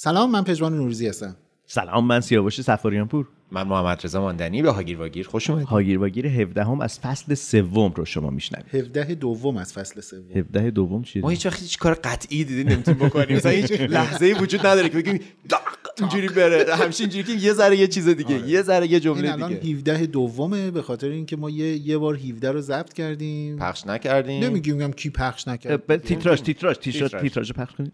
سلام من پژمان نوروزی هستم. سلام من سیاوش سفاریان پور من محمد رضا ماندنی به هاگیر واگیر خوش اومدید. هاگیر واگیر 17 هم از فصل سوم رو شما میشنوید. 17 دوم از فصل سوم. 17 دوم چیه ما هیچ وقت هیچ کار قطعی دیدیم نمی‌تونیم بکنیم. مثلا هیچ لحظه ای وجود نداره که بگیم اینجوری بره. همیشه اینجوری که یه ذره یه چیز دیگه یه ذره یه جمله الان دیگه. 17 دومه به خاطر اینکه ما یه یه بار 17 رو ضبط کردیم. پخش نکردیم. نمیگیم میگم کی پخش نکرد. تیتراژ تیتراژ تیتراژ تیتراژ. تیتراژ پخش کنید.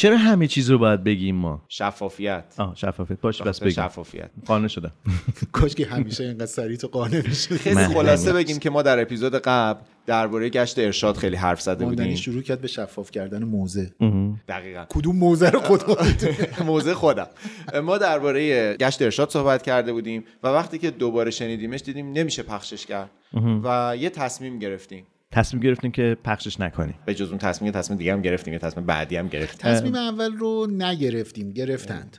چرا همه چیز رو باید بگیم ما؟ شفافیت. آه شفافیت. باشه بس بگیم شفافیت. قانع شدم. کاش که همیشه اینقدر سریع تو قانع میشه خیلی خلاصه بگیم که ما در اپیزود قبل درباره گشت ارشاد خیلی حرف زده بودیم. شروع کرد به شفاف کردن موزه دقیقا. کدوم موزه رو خدا موضع خودم. ما درباره گشت ارشاد صحبت کرده بودیم و وقتی که دوباره شنیدیمش دیدیم نمیشه پخشش کرد. و یه تصمیم گرفتیم. تصمیم گرفتیم که پخشش نکنیم. به جز اون تصمیم تصمیم دیگه هم گرفتیم یه تصمیم بعدی هم گرفتیم. تصمیم اول رو نگرفتیم گرفتند.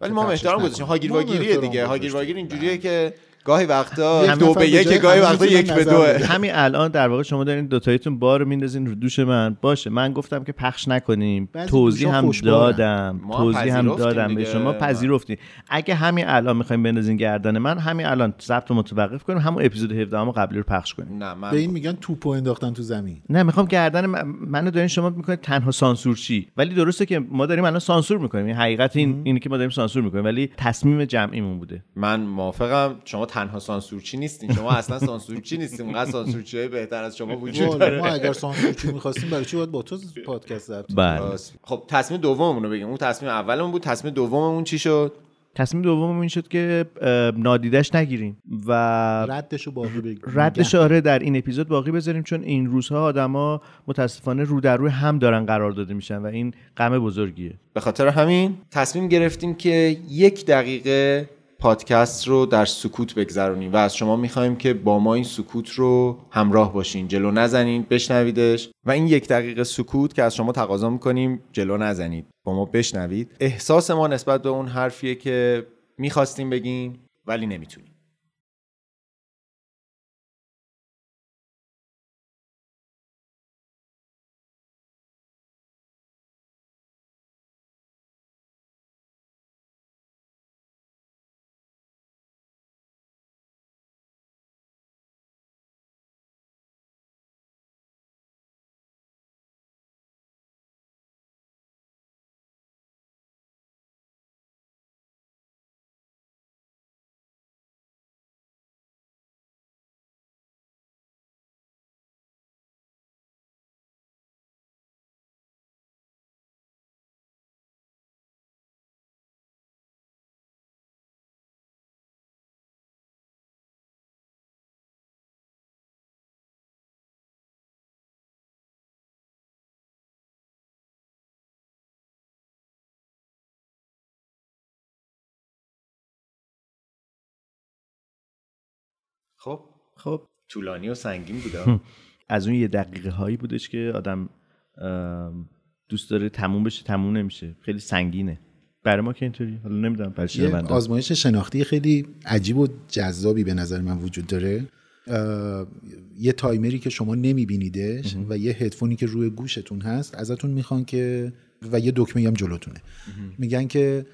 ولی ما احترام. گذاشتیم. هاگیر واگیریه دیگه. هاگیر. واگیر اینجوریه که گاهی وقتا یک دو به یک گاهی وقتا یک به بده. همین الان در واقع شما دارین دوتاییتون بار رو میندازین رو دوش من. باشه من گفتم که پخش نکنیم. توضیح هم. دادم. توضیح هم پذیرفتیم دادم به. شما پذیرفتیم. اگه همین الان می‌خوایم بندازین گردن من همین الان ضبط رو متوقف کنیم همون اپیزود 17 هم قبلی رو پخش کنیم. نه من به این میگن توپو انداختن تو زمین. نه می‌خوام گردن من- منو دارین شما می‌کنید تنها سانسور چی؟ ولی درسته که ما داریم الان سانسور می‌کنیم. این حقیقت این اینه که ما داریم سانسور می‌کنیم. ولی تصمیم جمعیمون بوده. من موافقم. شما تنها سانسورچی نیستین. شما اصلا سانسورچی نیستین. اونقدر سانسورچی های بهتر از شما وجود داره. ما اگر سانسورچی می‌خواستیم برای چی باید با تو پادکست ضبط؟ بله. خب تصمیم دوممون رو بگیم. اون تصمیم اولمون بود. تصمیم دوممون چی شد؟ تصمیم دوم این شد که نادیدش نگیریم و ردش رو باقی بگیم. ردش آره در این اپیزود باقی بذاریم چون این روزها آدما متاسفانه رو در روی هم دارن قرار داده میشن و این غم بزرگیه. به خاطر همین تصمیم گرفتیم که یک دقیقه پادکست رو در سکوت بگذرونیم و از شما می‌خوایم که با ما این سکوت رو همراه باشین. جلو نزنین بشنویدش. و این یک دقیقه سکوت که از شما تقاضا می‌کنیم جلو نزنید. با ما بشنوید. احساس ما نسبت به اون حرفیه که می‌خواستیم بگیم ولی نمی‌تونیم. خب. خب. طولانی و سنگین بوده. از اون یه دقیقه هایی بودش که آدم دوست داره تموم بشه تموم نمیشه. خیلی سنگینه. برای ما که اینطوری؟ حالا نمی‌دونم برای آزمایش شناختی خیلی عجیب و جذابی به نظر من وجود داره. یه تایمری که شما نمیبینیدش و یه هدفونی که روی گوشتون هست ازتون می‌خوان که و یه دکمه هم جلوتونه. میگن که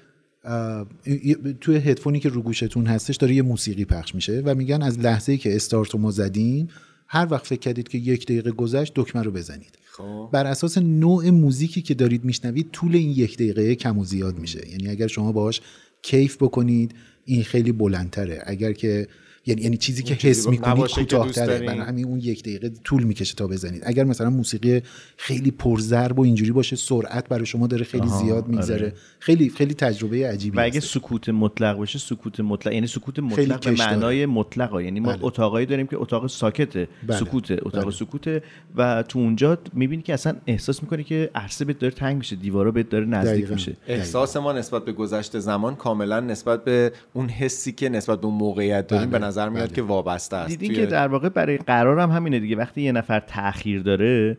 توی هدفونی که رو گوشتون هستش داره یه موسیقی پخش میشه و میگن از لحظه ای که استارت رو ما زدیم هر وقت فکر کردید که یک دقیقه گذشت دکمه رو بزنید. خب. بر اساس نوع موزیکی که دارید میشنوید طول این یک دقیقه کم و زیاد میشه. یعنی اگر شما باهاش کیف بکنید این خیلی بلندتره. اگر که یعنی یعنی چیزی که چیزی حس می‌کنید کوتاه‌تره. برای همین اون یک دقیقه طول می‌کشه تا بزنید اگر مثلا موسیقی خیلی پرضرب و اینجوری باشه سرعت برای شما داره خیلی زیاد میگذره آره. خیلی خیلی تجربه عجیبی و اگه. سکوت مطلق باشه سکوت مطلق یعنی سکوت مطلق به. معنای مطلق یعنی ما بله. اتاقایی داریم که اتاق ساکته بله. سکوته اتاق بله. سکوته و تو اونجا می‌بینی که اصلا احساس می‌کنی که عرصه بهت داره تنگ میشه دیوارا بهت داره نزدیک دقیقاً. میشه احساس ما نسبت به گذشته زمان کاملا نسبت به اون حسی که نسبت به اون موقعیت داریم بله، به نظر میاد بله. که وابسته است دیدین توی- که در واقع برای قرارم همینه دیگه وقتی یه نفر تاخیر داره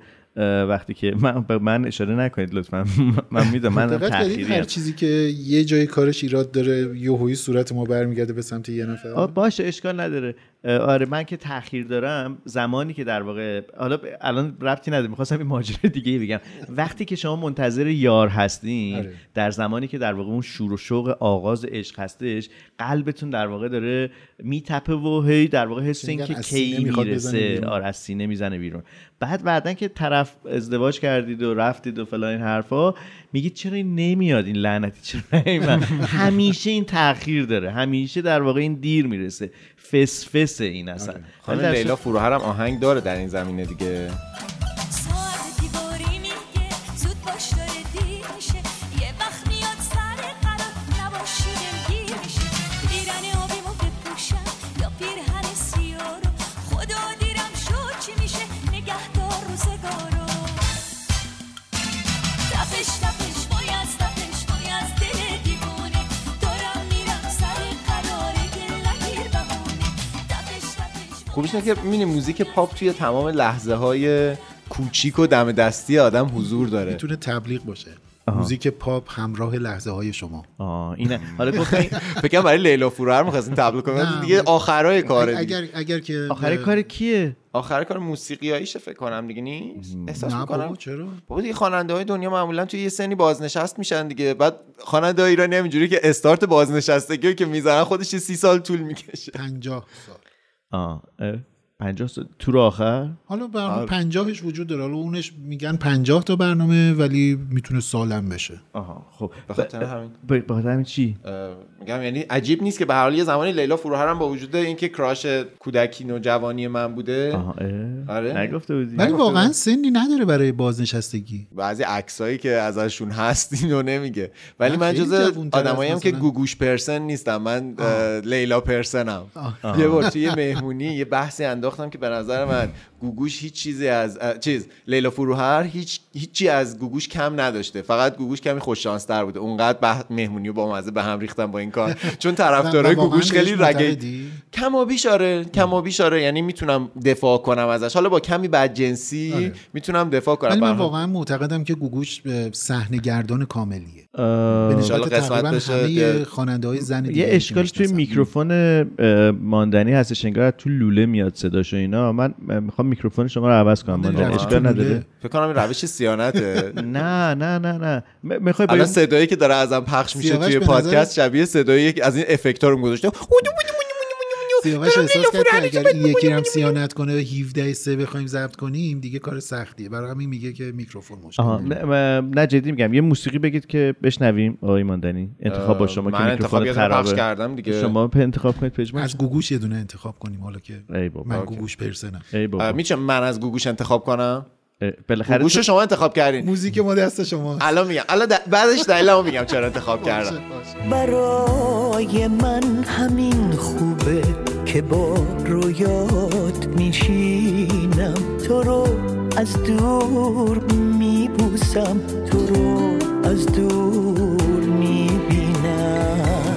وقتی که من به من اشاره نکنید لطفا من می‌دونم من تأخیری هر. چیزی که یه جای کارش ایراد داره یهویی صورت ما برمیگرده به سمت یه نفر باشه اشکال نداره آره من که تاخیر دارم زمانی که در واقع حالا ب- الان ربطی نداره می‌خواستم این ماجرا دیگه بگم. وقتی که شما منتظر یار هستین آره. در زمانی که در واقع اون شور و شوق آغاز عشق هستش قلبتون در واقع داره میتپه و هی در واقع حس این که کی می‌رسه. آره از سینه می‌زنه بیرون. بعد بعدا که طرف ازدواج کردید و رفتید و فلان این حرفا میگید چرا این نمیاد این لعنتی چرا نمیاد همیشه این تاخیر داره. همیشه در واقع این دیر می‌رسه. فس فس این اصلا آره. خانم لیلا فروهر هم آهنگ داره در این زمینه دیگه خوبیش اینه که می‌بینی موزیک پاپ توی تمام لحظه های کوچیک و دم دستی آدم حضور داره. می‌تونه تبلیغ باشه. موزیک پاپ همراه لحظه های شما. آه اینه. حالا گفتین فکر کنم برای لیلا فروهر می‌خواستین تبلیغ کنیم. نه، دیگه آخرای کاره دیگه. اگر اگر که آخر کار کیه؟ آخر کار موسیقیاییشه فکر کنم دیگه نیست؟ احساس نه می‌کنم. بابا چرا؟ بابا دیگه خواننده های دنیا معمولا توی یه سنی بازنشست میشن دیگه. بعد خواننده های ایرانی همینجوری که استارت بازنشستگی رو که می‌زنن خودش یه سی سال طول می‌کشه. 50 سال. 啊，哎。50 تو آخر؟ حالا برنامه 50 آره. وجود داره. حالا اونش میگن 50 تا برنامه ولی می‌تونه سالم بشه. آها خب. بخاطر همین. بخاطر همین چی؟ میگم یعنی عجیب نیست که به هر حال یه زمانی لیلا فروهرم با وجود اینکه کراش کودکی و جوانی من بوده. آها آره. نگفته بودی. ولی واقعا سنی نداره برای بازنشستگی. بعضی عکسایی که ازشون هست اینو نمیگه. ولی من جز آدمایی هم که گوگوش پرسن نیستم. من لیلا پرسنم. یه بار یه مهمونی یه بحثی انداختم که به نظر من گوگوش هیچ چیزی از چیز لیلا فروهر هیچ هیچی از گوگوش کم نداشته فقط گوگوش کمی خوش شانس تر بوده اونقدر بح... مهمونی رو با مزه به هم ریختم با این کار چون طرفدارای و- و گوگوش خیلی رگه معتقدی؟ کم و بیش آره کم و بیش آره یعنی می‌تونم دفاع کنم ازش حالا با کمی بدجنسی آره. می‌تونم دفاع کنم به من. واقعا معتقدم که گوگوش صحنه گردان کاملیه به نسبت قسمت تقریبا بشه همه که- خواننده های زن یه اشکال توی. میکروفون ماندنی هستش انگار از تو لوله میاد صداش و اینا من می‌خوام میکروفون شما رو عوض کنم رفت. اشکال نداره. فکر کنم این روش سیانته. نه نه نه نه. می‌خوای الان صدایی که داره ازم پخش میشه توی پادکست شبیه صدایی که از این افکت‌ها رو گذاشته. سیاوش احساس کرد که اگر این یکی هم سیانت کنه 17 سه بخوایم ضبط کنیم دیگه کار سختیه. برای همین میگه که میکروفون مشکل. نه, نه جدی میگم. یه موسیقی بگید که بشنویم. آقای ماندنی انتخاب با شما که انتخاب میکروفون خرابه. کردم دیگه. شما انتخاب کنید پژمان از گوگوش یه دونه انتخاب کنیم حالا که من. گوگوش پرسنم. ای بابا. میشه من از گوگوش انتخاب کنم؟ بالاخره گوگوش رو شما انتخاب کردین. موزیک ما دست شما الان میگم. الان د- بعدش دلیلمو میگم چرا انتخاب کردم. برای من همین خوبه. که با رویات میشینم. تو رو از دور میبوسم. تو رو از دور می‌بینم.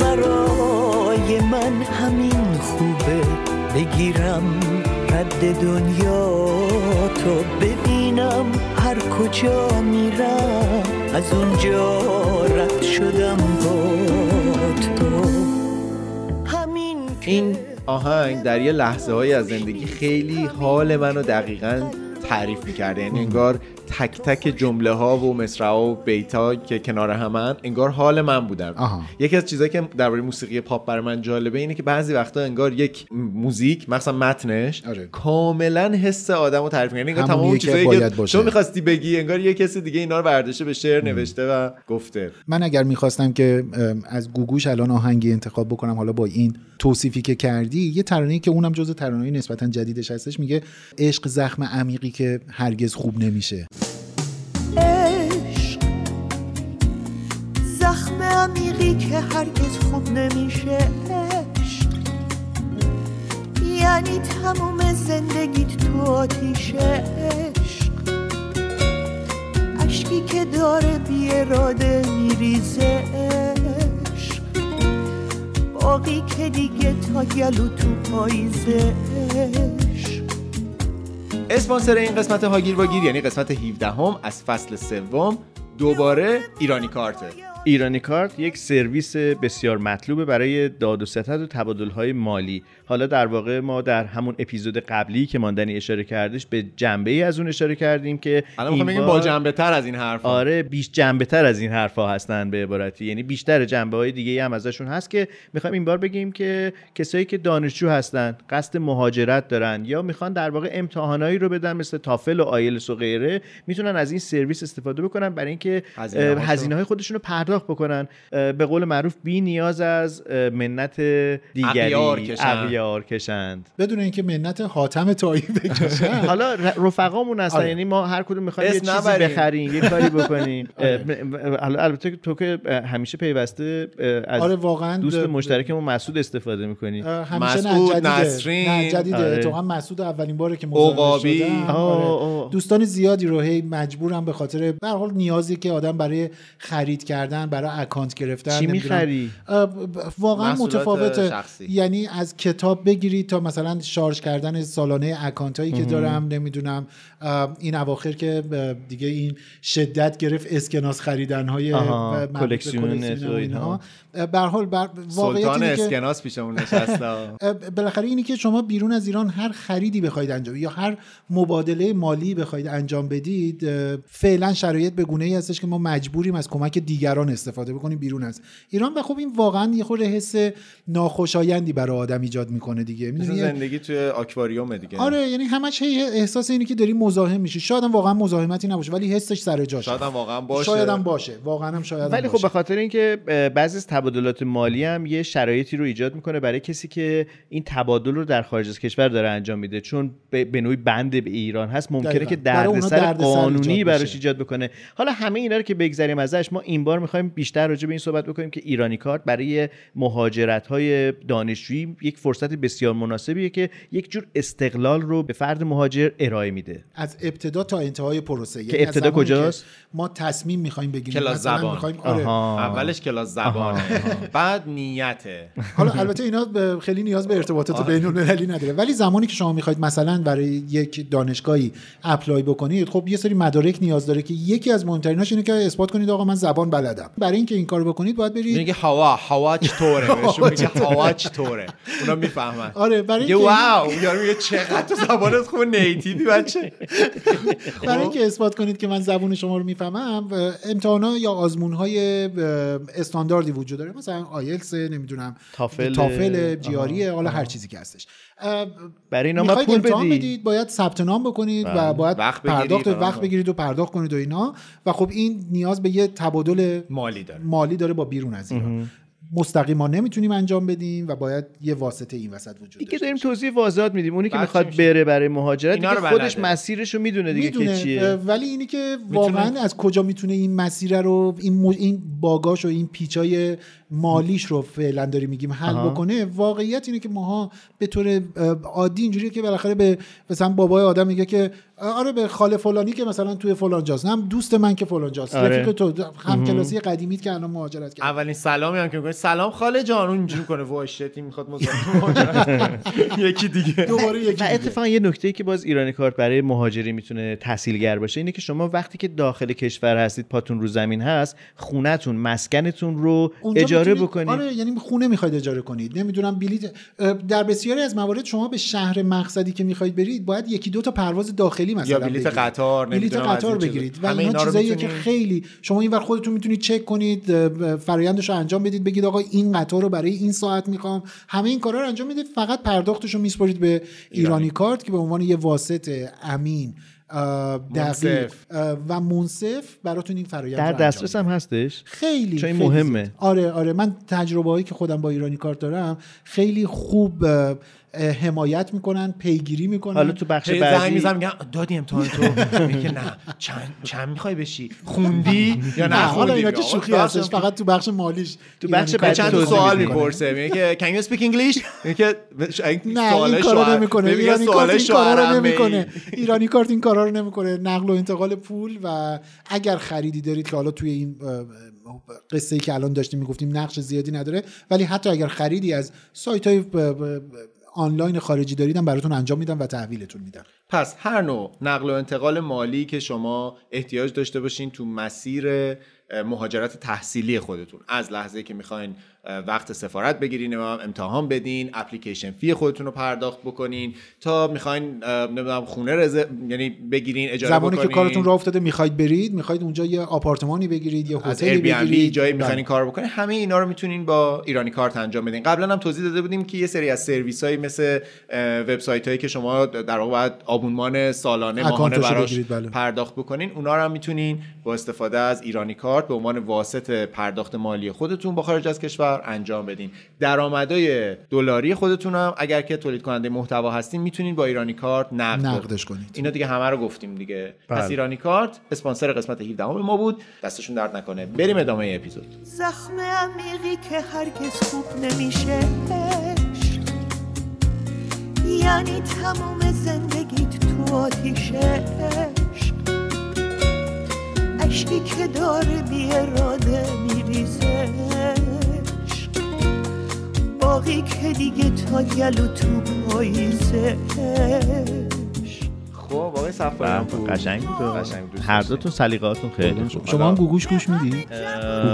برای من همین خوبه. بگیرم رد دنیا تو. ببینم هر کجا میرم. از اونجا رد شدم با تو. این آهنگ در یه لحظه های از زندگی خیلی حال منو دقیقا تعریف می‌کرده. یعنی انگار تک تک جمله ها و مصرع ها و بیت ها که کنار همن انگار حال من بودن آها. یکی از چیزایی که درباره موسیقی پاپ برای من جالبه اینه که بعضی وقتا انگار یک موزیک مثلا متنش آره. کاملا حس آدم رو تعریف می‌کنه انگار تمام چیزایی باید که باشه. شما می‌خواستی بگی انگار یه کسی دیگه اینا رو برداشته به شعر نوشته و گفته من اگر می‌خواستم که از گوگوش الان آهنگی انتخاب بکنم حالا با این توصیفی که کردی یه ترانه‌ای که اونم جز ترانه‌های نسبتا جدیدش هستش میگه عشق زخم عمیقی که هرگز خوب نمیشه عمیقی که هرگز خوب نمیشه عشق. یعنی تموم زندگیت تو آتیشه عشق. اشکی که داره بی اراده میریزه عشق. باقی که دیگه تا گلو تو پاییزه اسپانسر این قسمت هاگیر واگیر یعنی قسمت 17 هم از فصل سوم دوباره ایرانی کارته. ایرانی کارت یک سرویس بسیار مطلوبه برای داد و ستد و تبادل های مالی. حالا در واقع ما در همون اپیزود قبلی که ماندنی اشاره کردش به جنبه ای از اون اشاره کردیم که الان می‌خوام بگیم با جنبه تر از این حرف آره بیش جنبه تر از این حرفها هستن به عبارتی. یعنی بیشتر جنبه های دیگه هم ازشون هست که می‌خوایم این بار بگیم که کسایی که دانشجو هستن قصد مهاجرت دارن یا می‌خوان در واقع امتحانایی رو بدن مثل تافل و آیلتس و غیره می‌تونن از این سرویس استفاده بکنن برای اینکه. هزینه های خودشون رو پرداخت بکنن اه، به قول معروف بی نیاز از منت دیگری اغیار کشند. اغیار کشند بدون اینکه منت حاتم تایی بکشن حالا رفقامون هستن آره. یعنی ما هر کدوم می‌خوایم یه چیزی نبریم. بخریم یه کاری بکنیم م- حالا البته تو که همیشه پیوسته از آره واقعا دوست مشترکمون مسعود استفاده می‌کنی مسعود، نسرین. نه جدیده آره. اتفاقا مسعود اولین باره که آه، آره. دوستان زیادی رو هی مجبورم به خاطر به هر حال نیازی که آدم برای خرید کردن برای account گرفتن چی. می‌خری؟ واقعا متفاوته. شخصی. یعنی از کتاب بگیرید تا مثلا شارژ کردن سالانه account هایی که دارم نمی‌دونم این اواخر که دیگه این شدت گرفت اسکناس خریدن های کلکسیون اه، به هر حال بر- واقعیت سلطان اینه که اسکناس پیشمون نشسته. بالاخره اینی که شما بیرون از ایران هر خریدی بخواید انجام بدید یا هر مبادله مالی بخواید انجام بدید فعلا شرایط به گونه ای هستش که ما مجبوریم از کمک دیگران استفاده بکنیم بیرون از ایران و خب این واقعا یه خورده حس ناخوشایندی برای آدم ایجاد می‌کنه دیگه. می‌دونی؟ زندگی توی آکواریوم دیگه. آره یعنی همش احساس اینه که داری مزاحم میشی. شاید هم واقعا مزاحمتی نباشه ولی حسش سر جاشه. شاید هم واقعا باشه. شاید هم باشه. واقعا هم شاید ولی خب. به خاطر اینکه بعضی از تبادلات مالی هم یه شرایطی رو ایجاد می‌کنه برای کسی که این تبادل رو در خارج از کشور داره انجام میده. چون به نوعی بند به ایران هست. ممکنه دقیقاً. که دردسر دردسر قانونی ایجاد براش. ایجاد بکنه. حالا همه اینا رو که بگذریم ازش ما این بار می‌خوایم بیشتر راجع به این صحبت بکنیم که ایرانی کارت برای مهاجرت های دانشجویی یک فرصت بسیار مناسبیه که یک جور استقلال رو به فرد مهاجر ارائه میده. از ابتدا تا انتهای پروسه. یعنی که از ابتدا کجاست؟ ما تصمیم می‌خوایم بگیریم کلاس مثلا زبان. می‌خوایم آره. اولش کلاس زبانه بعد نیته حالا البته اینا خیلی نیاز به ارتباطات بین المللی نداره. ولی زمانی که شما می‌خواید مثلا برای یک دانشگاهی اپلای بکنید خب یه سری مدارک نیاز داره که یکی از مهمتریناش اینه که اثبات کنید آقا من زبان بلدم. برای اینکه این کارو بکنید باید برید. میگه هوا هوا چطوره؟ بهشون میگه هوا چطوره؟ اونا می‌فهمن. آره برای اینکه واو یارو میگه چقدر تو زبانت خوب نیتیوی بچه. برای اینکه اثبات کنید که من زبون شما رو می‌فهمم امتحانا یا آزمون های استانداردی وجود داره. مثلا آیلتس نمی‌دونم تافل. تافل جیاریه حالا هر چیزی که هستش. برای اینا پول امتحان بدی بدید باید ثبت نام بکنید و باید وقت پرداخت وقت. بگیرید و پرداخت کنید و اینا و خب این نیاز به یه تبادل مالی داره مالی داره با بیرون از ایران مستقیم ما نمی‌تونیم انجام بدیم و باید یه واسطه این وسط وجود دیگه داشته داریم. توضیح واضحات میدیم اونی که می‌خواد؟ بره برای مهاجرت دیگه خودش. مسیرش رو می‌دونه دیگه که می‌دونه چیه ولی اینی که واقعا از کجا می‌تونه این مسیر رو این مو- این باگاش و این پیچای مالیش رو فعلا داریم میگیم حل. بکنه واقعیت اینه که ماها به طور عادی اینجوریه که بالاخره به مثلا بابای آدم میگه که آره به خاله فلانی که مثلا توی فلان جاست هم دوست من که فلان جاست آره. رفیق تو هم کلاسی قدیمیت که الان مهاجرت کرد اولین سلامی هم که می‌کنه سلام خاله جان اون اینجوری کنه واشتی می‌خواد یکی دیگه دوباره یکی دیگه. اتفاقا یه نکته که باز ایرانی کارت برای مهاجری می‌تونه تحصیلگر باشه اینه که شما وقتی که داخل کشور هستید پاتون رو زمین هست خونتون مسکنتون رو اونجا اجاره بکنید آره یعنی خونه می‌خواید اجاره کنید. نمی‌دونم بلیت در بسیاری از موارد شما به شهر مقصدی که می‌خواید برید باید یکی دو تا پرواز داخلی مثلا یا بلیت. قطار، بلیت قطار. بگیرید. و اینا چیزاییه که خیلی شما اینور خودتون می‌تونید چک کنید فرایندش رو انجام بدید بگید آقا این قطار رو برای این ساعت می‌خوام. همه این کارا رو انجام می‌دید فقط پرداختش رو میسپرید به ایرانی. کارت که به عنوان یه واسط امین دقیق. و منصف براتون این فرایند در دسترس هم هستش. خیلی چون مهمه. آره آره. من تجربه هایی که خودم با ایرانی کار دارم خیلی خوب حمایت می‌کنن پیگیری می‌کنن. حالا تو بخش هی زنگ بعدی می‌زنم میگم دادی امتحان تو. میگه نه. چند چند می‌خوای بشی؟ خوندی یا نه حالا اینا خوندی که شوخی هستش فقط تو بخش مالیش تو ایرانی بخش بعدی چند سوال. می‌پرسه میگه که can you speak English? میگه که نه این کارا نمی‌کنه ایرانی کارت این کارا رو نمی‌کنه. ایرانی کارت این کارا رو نمی‌کنه. نقل و انتقال پول و اگر خریدی دارید که حالا توی این قصه ای که الان داشتیم می‌گفتیم نقش زیادی نداره ولی حتی اگر خریدی از سایت های آنلاین خارجی دارید براتون انجام میدن و تحویلتون میدن پس هر نوع نقل و انتقال مالی که شما احتیاج داشته باشین تو مسیر مهاجرت تحصیلی خودتون. از لحظه که می‌خواین وقت سفارت بگیرین و امتحان بدین اپلیکیشن فی خودتون رو پرداخت بکنین تا می‌خواین نمی‌دونم خونه رز... یعنی بگیرین اجاره زمانی که بکنین. کارتون راه افتاده می‌خواید برید می‌خواید اونجا یه آپارتمانی بگیرید یا هتلی بگیرید جایی بله. می‌خواین کار بکنین همه اینا رو می‌تونین با ایرانی کارت انجام بدین قبلا هم توضیح داده بودیم که یه سری از سرویس هایی مثل وبسایت هایی که شما در واقع آبونمان سالانه ماهانه براش بله. پرداخت بکنین اونا رو هم می‌تونین با استفاده از ایرانی کارت به عنوان واسط پرداخت مالی خودتون با خارج از کشور انجام بدین درآمدهای دلاری خودتون هم اگر که تولید کننده محتوا هستین می‌تونین با ایرانی کارت نقد نقدش کنید. اینا دیگه همه رو گفتیم دیگه بله. پس ایرانی کارت اسپانسر قسمت 17 ما بود دستشون درد نکنه بریم ادامه اپیزود زخم عمیقی که هرگز خوب نمیشه. یعنی تموم زندگیت تو آتیش عشق اشکی که داره بی اراده میریزه. باقی که دیگه تا گلو تو پاییزه. خب آقای صفایی بله، قشنگ بود. قشنگ بود. هر دوتون سلیقه‌هاتون خیلی خوب. شما هم گوگوش گوش میدی؟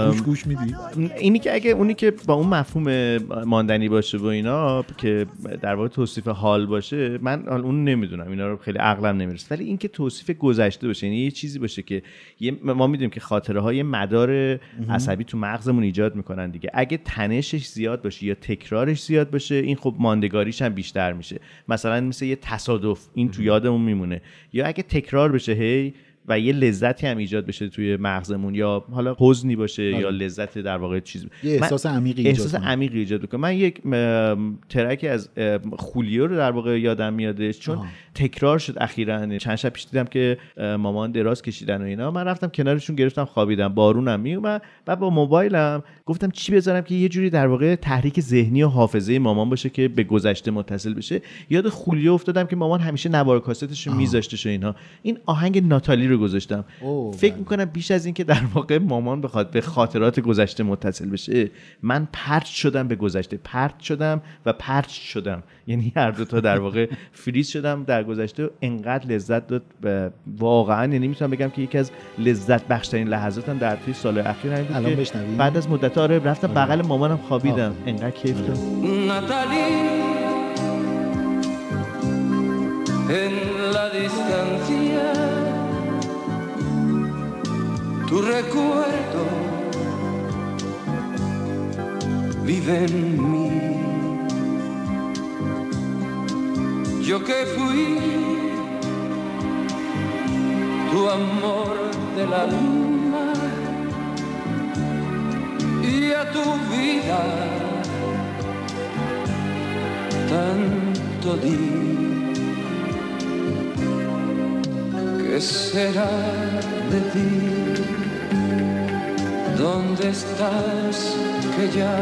گوگوش گوش میدی؟ اینی که اگه اونی که با اون مفهوم ماندنی باشه و اینا که در واقع توصیف حال باشه من اون نمی‌دونم. اینا رو خیلی عقلم نمی‌رسه. ولی این که توصیف گذشته باشه یعنی یه چیزی باشه که ما می‌دونیم که خاطره های مدار عصبی تو مغزمون ایجاد می‌کنن دیگه. اگه تنشش زیاد باشه یا تکرارش زیاد باشه این خب ماندگاریش هم بیشتر میشه. مثلا مثل یه تصادف این تو یادمون میمونه. یا اگه تکرار بشه هی و یه لذتی هم ایجاد بشه توی مغزمون یا حالا حزنی باشه یا لذت در واقع چیز یه احساس عمیقی ایجاد احساس. عمیقی ایجاد می‌کنه من یک ترکی از خولیو رو در واقع یادم میادش چون آها. تکرار شد اخیرا. چند شب پیش دیدم که ام، مامان دراز کشیدن و اینا. من رفتم کنارشون گرفتم خوابیدم. بارونم میومد و با موبایلم گفتم چی بذارم که یه جوری در واقع تحریک ذهنی و حافظه مامان باشه که به گذشته متصل بشه. یاد خولیو افتادم که مامان همیشه نوار کاستش رو میذاشتش و اینا. این آهنگ ناتالی رو گذاشتم. اوه، فکر بله. می‌کنم بیش از این که در واقع مامان بخواد به خاطرات گذشته متصل بشه من پرت شدم به گذشته. پرت شدم و پرت شدم. یعنی هر دو تا در واقع فریز شدم در گذشته و انقدر لذت داد و واقعا یعنی می‌تونم بگم که یکی از لذت بخشترین لحظاتم در طی سال اخیر همین بود الان که؟ بعد از مدت آره رفتم بغل مامانم خوابیدم. انقدر کیف en la distancia, tu recuerdo vive en mí. Yo que fui tu amor del alma y a tu vida tanto di ¿Qué será de ti? ¿Dónde estás que ya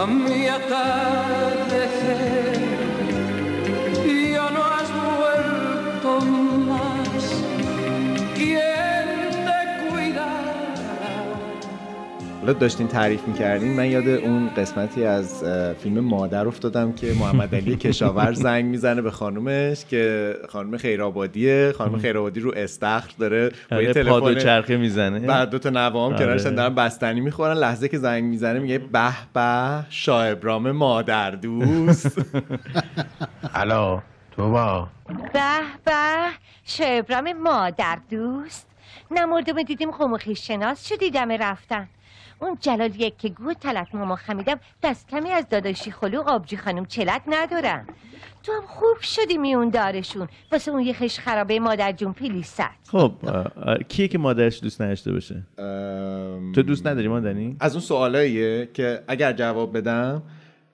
a mi atardecer ya no has vuelto más? ¿Quién حالا داشتین تعریف می‌کردین. من یاد اون قسمتی از فیلم مادر افتادم که محمد علی کشاورز زنگ می‌زنه به خانومش که خانم خیرآبادیه. خانم خیرآبادی رو استخر داره. با یه آره، تلفن چرخه می‌زنه. بعد دو تا نوام آره. کنارشن دارن بستنی می‌خورن. لحظه که زنگ می‌زنه میگه به به شاه ابرام مادر دوست. الو تو با به به شبرام مادر دوست. نمردم دیدیم خموخی شناس شدی دم رفتن. اون جلال یک که گوه تلت ماما خمیدم دست کمی از داداشی خلوق آبجی خانم چلت ندارم. تو هم خوب شدی میون دارشون. واسه اون یه خش خرابه مادر جون پیلیست خب کیه که مادرش دوست نداشته باشه؟ ام، تو دوست نداری مادنی از اون سوالاییه که اگر جواب بدم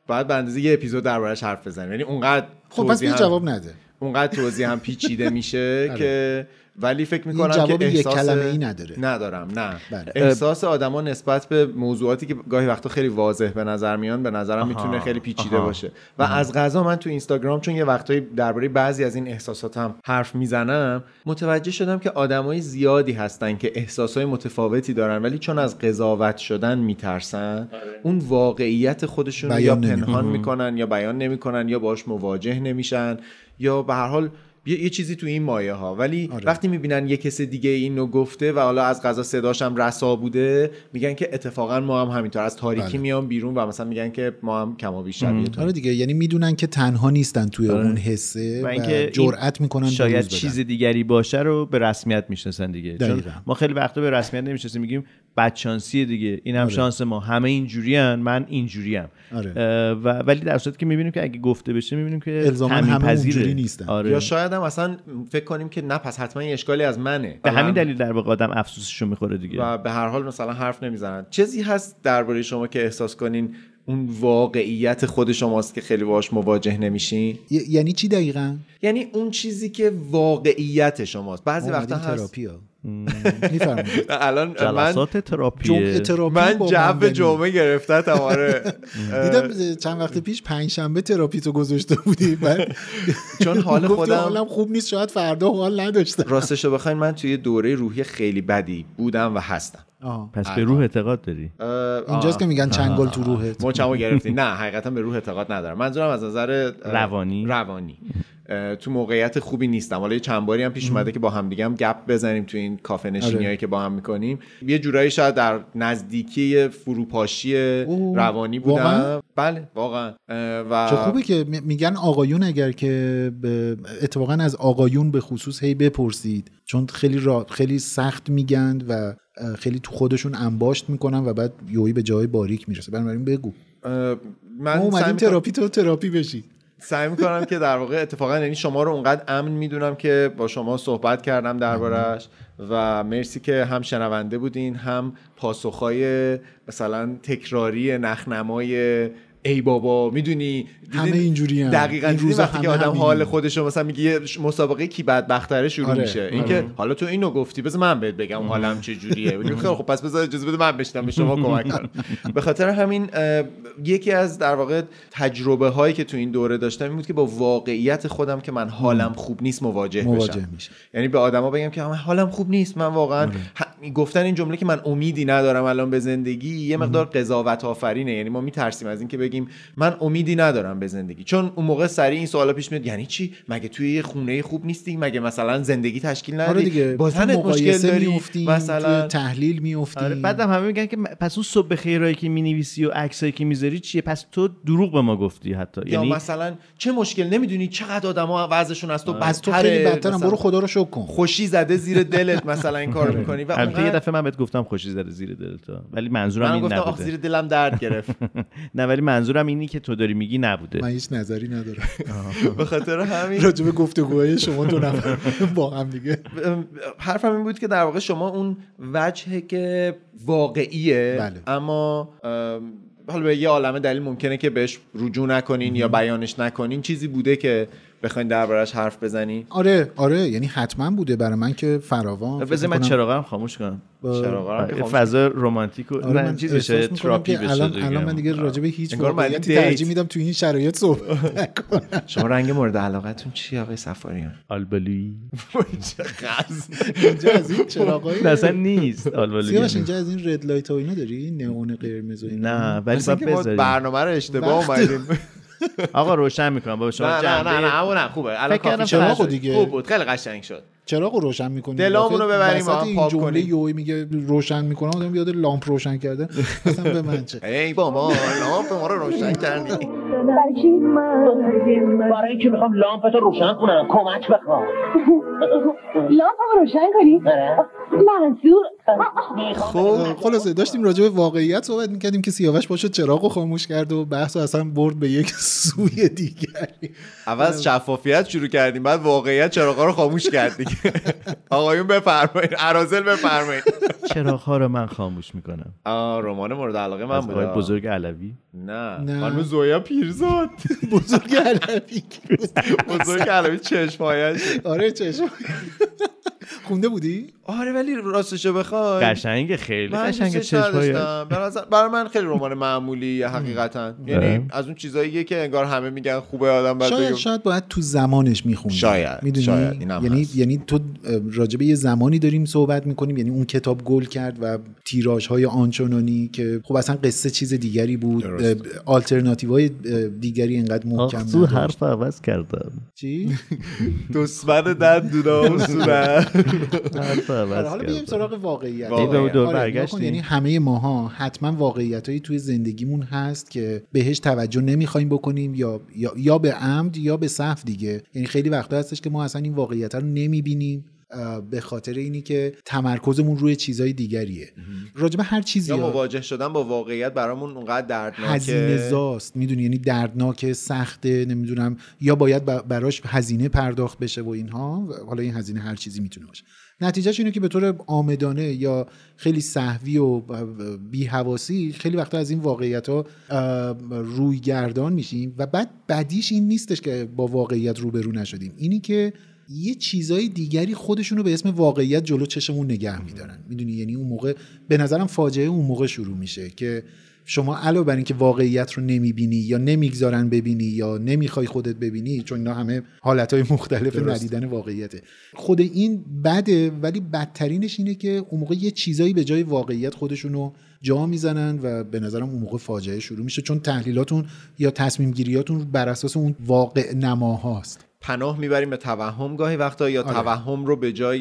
باید به اندازه یه اپیزود دربارش حرف بزنیم. یعنی اونقدر خب پس هم- جواب نده. اونقدر توضیح هم پیچیده میشه آره. که ولی فکر این می‌کنم جواب که یک احساس کلمه ای نداره ندارم نه بله. احساس آدما نسبت به موضوعاتی که گاهی وقتا خیلی واضح به نظر میان به نظرم می‌تونه خیلی پیچیده آها. باشه و از غذا من تو اینستاگرام چون یه وقتایی درباره بعضی از این احساساتم حرف می‌زنم متوجه شدم که آدمای زیادی هستن که احساسای متفاوتی دارن ولی چون از قضاوت شدن میترسن اون واقعیت خودشون رو یا. پنهان می‌کنن یا بیان نمی‌کنن یا باش مواجه نمیشن یا به هر حال یه, یه چیزی تو این مایه ها ولی آره. وقتی می‌بینن یه کس دیگه اینو گفته و حالا از غذا صداش هم رسا بوده میگن که اتفاقا ما هم همینطور از تاریکی بله. میان بیرون و مثلا میگن که ما هم کما بیش شبیه تو آره دیگه یعنی می‌دونن که تنها نیستن توی اون حسه و و, جرأت می‌کنن شاید. چیز دیگری باشه رو به رسمیت می‌شناسن دیگه چون. ما خیلی وقتا به رسمیت نمی‌شناسیم میگیم بدشانسی دیگه این هم آره. شانس ما همه اینجوریان من اینجوریم آره. و ولی در صورتی که می‌بینیم که اگه گفته بشه می‌بینیم که الزاماً همه. اونجوری نیستن. آره. یا شاید هم اصلا فکر کنیم که نه پس حتما یه اشکالی از منه به همین دلیل در واقع آدم افسوسشو می‌خوره دیگه و به هر حال مثلا حرف نمی‌زنن چیزی هست درباره شما که احساس کنین اون واقعیت خود شماست که خیلی باش مواجه نمیشین ی- یعنی چی دقیقا یعنی اون چیزی که واقعیت شماست بعضی وقتا هست تراپی ها الان من جلسات جمعه تراپی من جو. جمعه گرفته آره. دیدم چند وقت پیش پنج شنبه تراپی تو گذاشته بودی. بعد چون حال خودم حالم خوب نیست شاید فردا حال نداشتم. راستشو بخواین من توی دوره روحی خیلی بدی بودم و هستم. آه. پس به روح اعتقاد داری؟ اینجاست آه. که میگن چنگال تو روحت. مچمو گرفتی نه حقیقتا به روح اعتقاد ندارم. منظورم از نظر روانی؟ روانی. تو موقعیت خوبی نیستم. حالا یه چند باری هم پیش اومده که با هم دیگه هم گپ بزنیم تو این کافه نشینی آره. که با هم می‌کنیم. یه جورایی شاید در نزدیکی فروپاشی اوه، روانی بودم. واقعا؟ بله واقعا. و چه خوبه که می- میگن آقایون اگر که به- اتفاقا از آقایون به خصوص هی بپرسید. چون خیلی را خیلی سخت میگن و خیلی تو خودشون انباشت می‌کنن و بعد یویی به جای باریک می‌رسه. بنابراین بگو. ما من سعی اومدیم تراپی تو تراپی بشی. سعی می‌کنم که در واقع اتفاقا یعنی شما رو اونقدر امن می‌دونم که با شما صحبت کردم دربارش و مرسی که هم شنونده بودین هم پاسخهای مثلا تکراری نخنمای ای بابا می‌دونی؟ همه اینجوری‌ان. دقیقا این روزا وقتی که آدم همینی. حال خودش مثلا میگه یه مسابقه کی بدبختره شروع آره، میشه. آره. اینکه حالا تو اینو گفتی بذار من بهت بگم حالم چه جوریه. خب پس بذار اجازه بده من بشنم به شما کمک کنم. به خاطر همین یکی از در واقع تجربه هایی که تو این دوره داشتم این بود که با واقعیت خودم که من حالم خوب نیست مواجه, مواجه بشم. میشه یعنی به آدما بگم که من حالم خوب نیست من واقعا ه- گفتن این جمله که من امیدی ندارم الان به زندگی یه مقدار قضاوت آفرینه یعنی ما میترسیم از اینکه بگیم من امیدی ندارم به زندگی. چون اون موقع سریع این سوالا پیش میاد یعنی چی؟ مگه توی یه خونه خوب نیستی؟ مگه مثلا زندگی تشکیل ندی آره دیگه با مشکل داری می‌افتیم، مثلا. توی تحلیل میافتیم. آره بعدم همه میگن که پس اون صبح خیرایی که می‌نویسی و عکسایی که می‌ذاری چیه؟ پس تو دروغ به ما گفتی حتی. یا یعنی مثلا چه مشکل؟ نمی‌دونی چقدر آدما وضعشون از تو از تو بدتره، خیلی بدترم برو خدا رو شکر کن. خوشی زده زیر دلت مثلا این کارو می‌کنی و البته یه دفعه من بهت گفتم خوشی زده زیر دلتا ولی منظورم من این گفتم نبوده. زیر دلم درد گرفت. نه ولی منظورم اینی که تو داری میگی نبوده. من هیچ نظری ندارم. به خاطر همین. راجع به گفتگوهای شما دو نفر با هم دیگه. حرفم این بود که در واقع شما اون وجهه که واقعیه بله. اما ام، حالا به یه عالمه دلیل ممکنه که بهش رجوع نکنین یا بیانش نکنین چیزی بوده که بخواین دربارش حرف بزنین آره آره یعنی حتما بوده برای من که فراوان بذار من چراغا رو خاموش کنم. یه خاموش فضا رمانتیک و آره من چیز بشه تراپی بشه الان دیگه. الان من دیگه راجع به هیچ واقعیتی. ترجیح میدم تو این شرایط صحبت نکنم. شما رنگ مورد علاقتون چیه آقای صفاریان آلبالویی اینجا از این چراغای نه اصلا نیست آلبالویی سیاوش اینجا از این red light ها و اینا داری؟ نئون قرمز و اینا؟ نه ولی برنامه رو اشتباه اومدیم. آقا روشن می‌کنم. با شما نه نه جنبه نه نه اون نه خوبه. الان کافی شد. دیگه. خوب بود. خیلی قشنگ شد. چراغ رو روشن می‌کنی؟ دلامونو ببریم با هم این پاک جمله کنیم. یوی میگه روشن می‌کنم آدم یاد لامپ روشن کرده. اصلا به من چه؟ ای بابا لامپ ما رو روشن کردی. برای اینکه می‌خوام لامپتو روشن کنم کمک بخوام. لامپمو روشن کنی؟ منظور خب خلاصه داشتیم راجع به واقعیت صحبت می‌کردیم که سیاوش باشد چراغ رو خاموش کرد و بحث اصلا برد به یک سوی دیگری. اول از شفافیت شروع کردیم بعد واقعیت چراغا رو خاموش کردیم آقایون بفرمایید ارازل بفرمایید. چراغ رو من خاموش می‌کنم. آه رمان مورد علاقه من بود بزرگ علوی؟ نه. نه. خانم زویا پیرزاد. بزرگ علوی. بزرگ علوی چشمایش آره چشم خونده بودی؟ آره ولی راستشو بخوای. قشنگ خیلی من قشنگ دوستش چشمای برای من خیلی رمان معمولی حقیقتا. یعنی از اون چیزاییه که انگار همه میگن خوبه آدم باید شاید شاید باید تو زمانش میخوندی شاید، می‌دونی؟ شاید، یعنی هست. یعنی تو راجبه یه زمانی داریم صحبت می‌کنیم یعنی اون کتاب گل کرد و تیراژ های آنچنانی که خب اصلا قصه چیز دیگری بود. آلترناتیو های دیگری اینقدر محکم تو. حرف عوض کردم. چی؟ دشمن دندونا و صورت. حرف آره، عوض حالا بیایم سراغ واقعیت. واقعیت. آره، یعنی همه ماها حتما واقعیتهایی توی زندگیمون هست که بهش توجه نمی‌خوایم بکنیم یا یا, یا به عمد یا به صف دیگه. یعنی خیلی وقتا هستش که ما اصلا این واقعیت رو نمی‌بینیم به خاطر اینی که تمرکزمون روی چیزای دیگریه. راجبه هر چیزی یا. مواجه شدن با واقعیت برامون اونقدر دردناکه. هزینه زاست. می‌دونی یعنی دردناک سخته نمی‌دونم. یا باید براش هزینه پرداخت بشه و اینها. حالا این هزینه هر چیزی می‌تونه باشه. نتیجهش اینه که به طور آمدانه یا خیلی صحوی و بی حواسی خیلی وقتا از این واقعیت ها روی گردان میشیم و بعد بدیش این نیستش که با واقعیت روبرو نشدیم. اینی که یه چیزای دیگری خودشونو به اسم واقعیت جلو چشمون نگه میدارن. می‌دونی؟ یعنی اون موقع به نظرم فاجعه اون موقع شروع میشه که شما علاوه بر اینکه واقعیت رو نمی‌بینی یا نمی‌گذارن ببینی یا نمی‌خوای خودت ببینی چون اینا همه حالتهای مختلف درست. ندیدن واقعیته خود این بده ولی بدترینش اینه که اون موقع یه چیزایی به جای واقعیت خودشونو جا می‌زنن و به نظرم اون موقع فاجعه شروع میشه چون تحلیلاتون یا تصمیم گیریاتون بر اساس اون واقع نماهاست پناه می‌بریم به توهم. گاهی وقتا یا آره. توهم رو به جای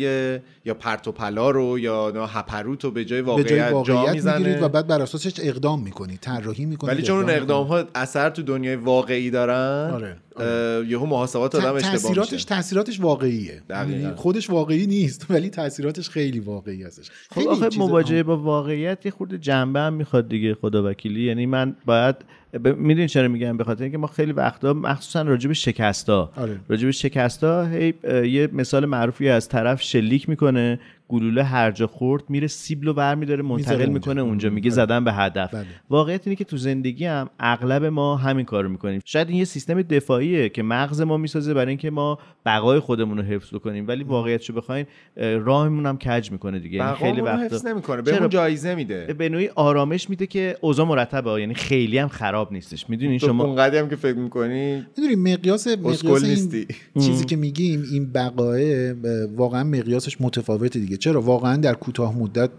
یا پرت و پلا رو یا هپروت رو به جای به واقعیت, جای جا واقعیت می‌زنه. می‌گیرید و بعد بر اساسش اقدام می‌کنید طراحی می‌کنید ولی چون اون اقدام ها اثر تو دنیای واقعی دارن آره، اه، یهو محاسبات آدم اشتباه تاثیراتش میشه. تاثیراتش واقعیه. دقیقاً. یعنی خودش واقعی نیست ولی تاثیراتش خیلی واقعی هستش. خب خیلی آخه مواجهه با واقعیت یه خورده جنبه هم می‌خواد دیگه خدا وکیلی یعنی من باید ب... می‌دونی چرا میگم به خاطر اینکه ما خیلی وقتا مخصوصا راجع به شکستا آره. راجع به شکستا هی یه مثال معروفی از طرف شلیک می‌کنه گلوله هر جا خورد میره سیبلو برمیداره منتقل می‌کنه اونجا. اونجا میگه آره. زدن به هدف بله. واقعیت اینه که تو زندگی هم اغلب ما همین کارو می‌کنیم شاید این یه سیستم دفاعیه که مغز ما می‌سازه برای اینکه ما بقای خودمون رو حفظ بکنیم ولی واقعیتشو بخواین اه، راهمون هم کج می‌کنه دیگه یعنی خیلی وقتا حفظ نمی‌کنه؟ بهمون جایزه میده به نوعی آرامش میده که اوضاع مرتبه یعنی خیلی هم خراب نیستش می‌دونین شما اونقدی هم که فکر می‌کنی می‌دونی مقیاس مقیاس این. چیزی که میگیم این بقایه واقعا مقیاسش متفاوته دیگه چرا واقعا در کوتاه مدت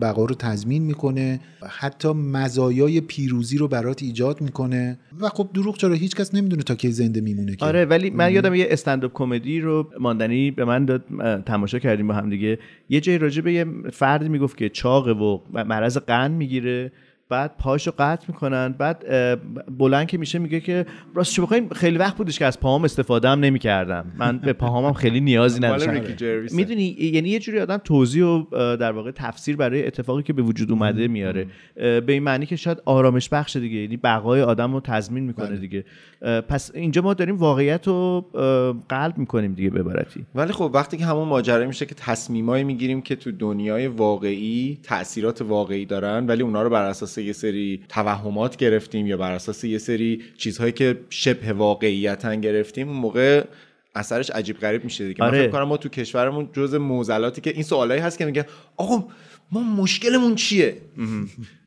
بقا رو تضمین می‌کنه حتی مزایای پیروزی رو برات ایجاد می‌کنه و خب دروغ چرا هیچ کس نمی‌دونه تا کی زنده میمونه که. آره ولی من یادم یه استنداپ کمدی رو ماندنی به من داد تماشا کردیم با هم دیگه. یه جایی راجع به یه فردی می‌گفت که چاقه و مرض قند می‌گیره. بعد پاشو قطع می‌کنن. بعد بلند که میشه میگه که راستش بخواین خیلی وقت بودش که از پاهام استفاده هم نمی‌کردم. من به پاهامم خیلی نیازی نداشتم. می‌دونی یعنی یه جوری آدم توضیح و در واقع تفسیر برای اتفاقی که به وجود اومده میاره. به این معنی که شاید آرامش بخش دیگه. یعنی بقای آدم رو تضمین می‌کنه دیگه. اه، پس اینجا ما داریم واقعیت رو قلب می‌کنیم دیگه به عبارتی. ولی خب وقتی که همون ماجرا میشه که تصمیمایی می‌گیریم که تو دنیای واقعی تاثیرات واقعی دارن ولی اونا رو بر اساس یه سری توهمات گرفتیم یا بر اساس یه سری چیزهایی که شبه واقعیتن گرفتیم اون موقع اثرش عجیب غریب میشه دیگه من آره. فکر کنم ما تو کشورمون جز معضلاتی که این سوالایی هست که میگه آقا ما مشکلمون چیه؟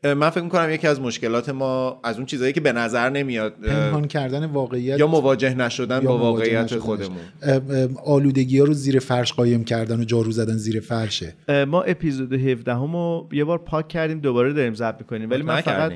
من فکر می‌کنم یکی از مشکلات ما از اون چیزهایی که به نظر نمیاد پنهان کردن واقعیت یا مواجه نشدن یا با واقعیت. خودمون. آلودگی ها رو زیر فرش قایم کردن و جارو زدن زیر فرشه. ما اپیزود 17 همو یه بار پاک کردیم دوباره داریم ضبط می‌کنیم. ولی من فقط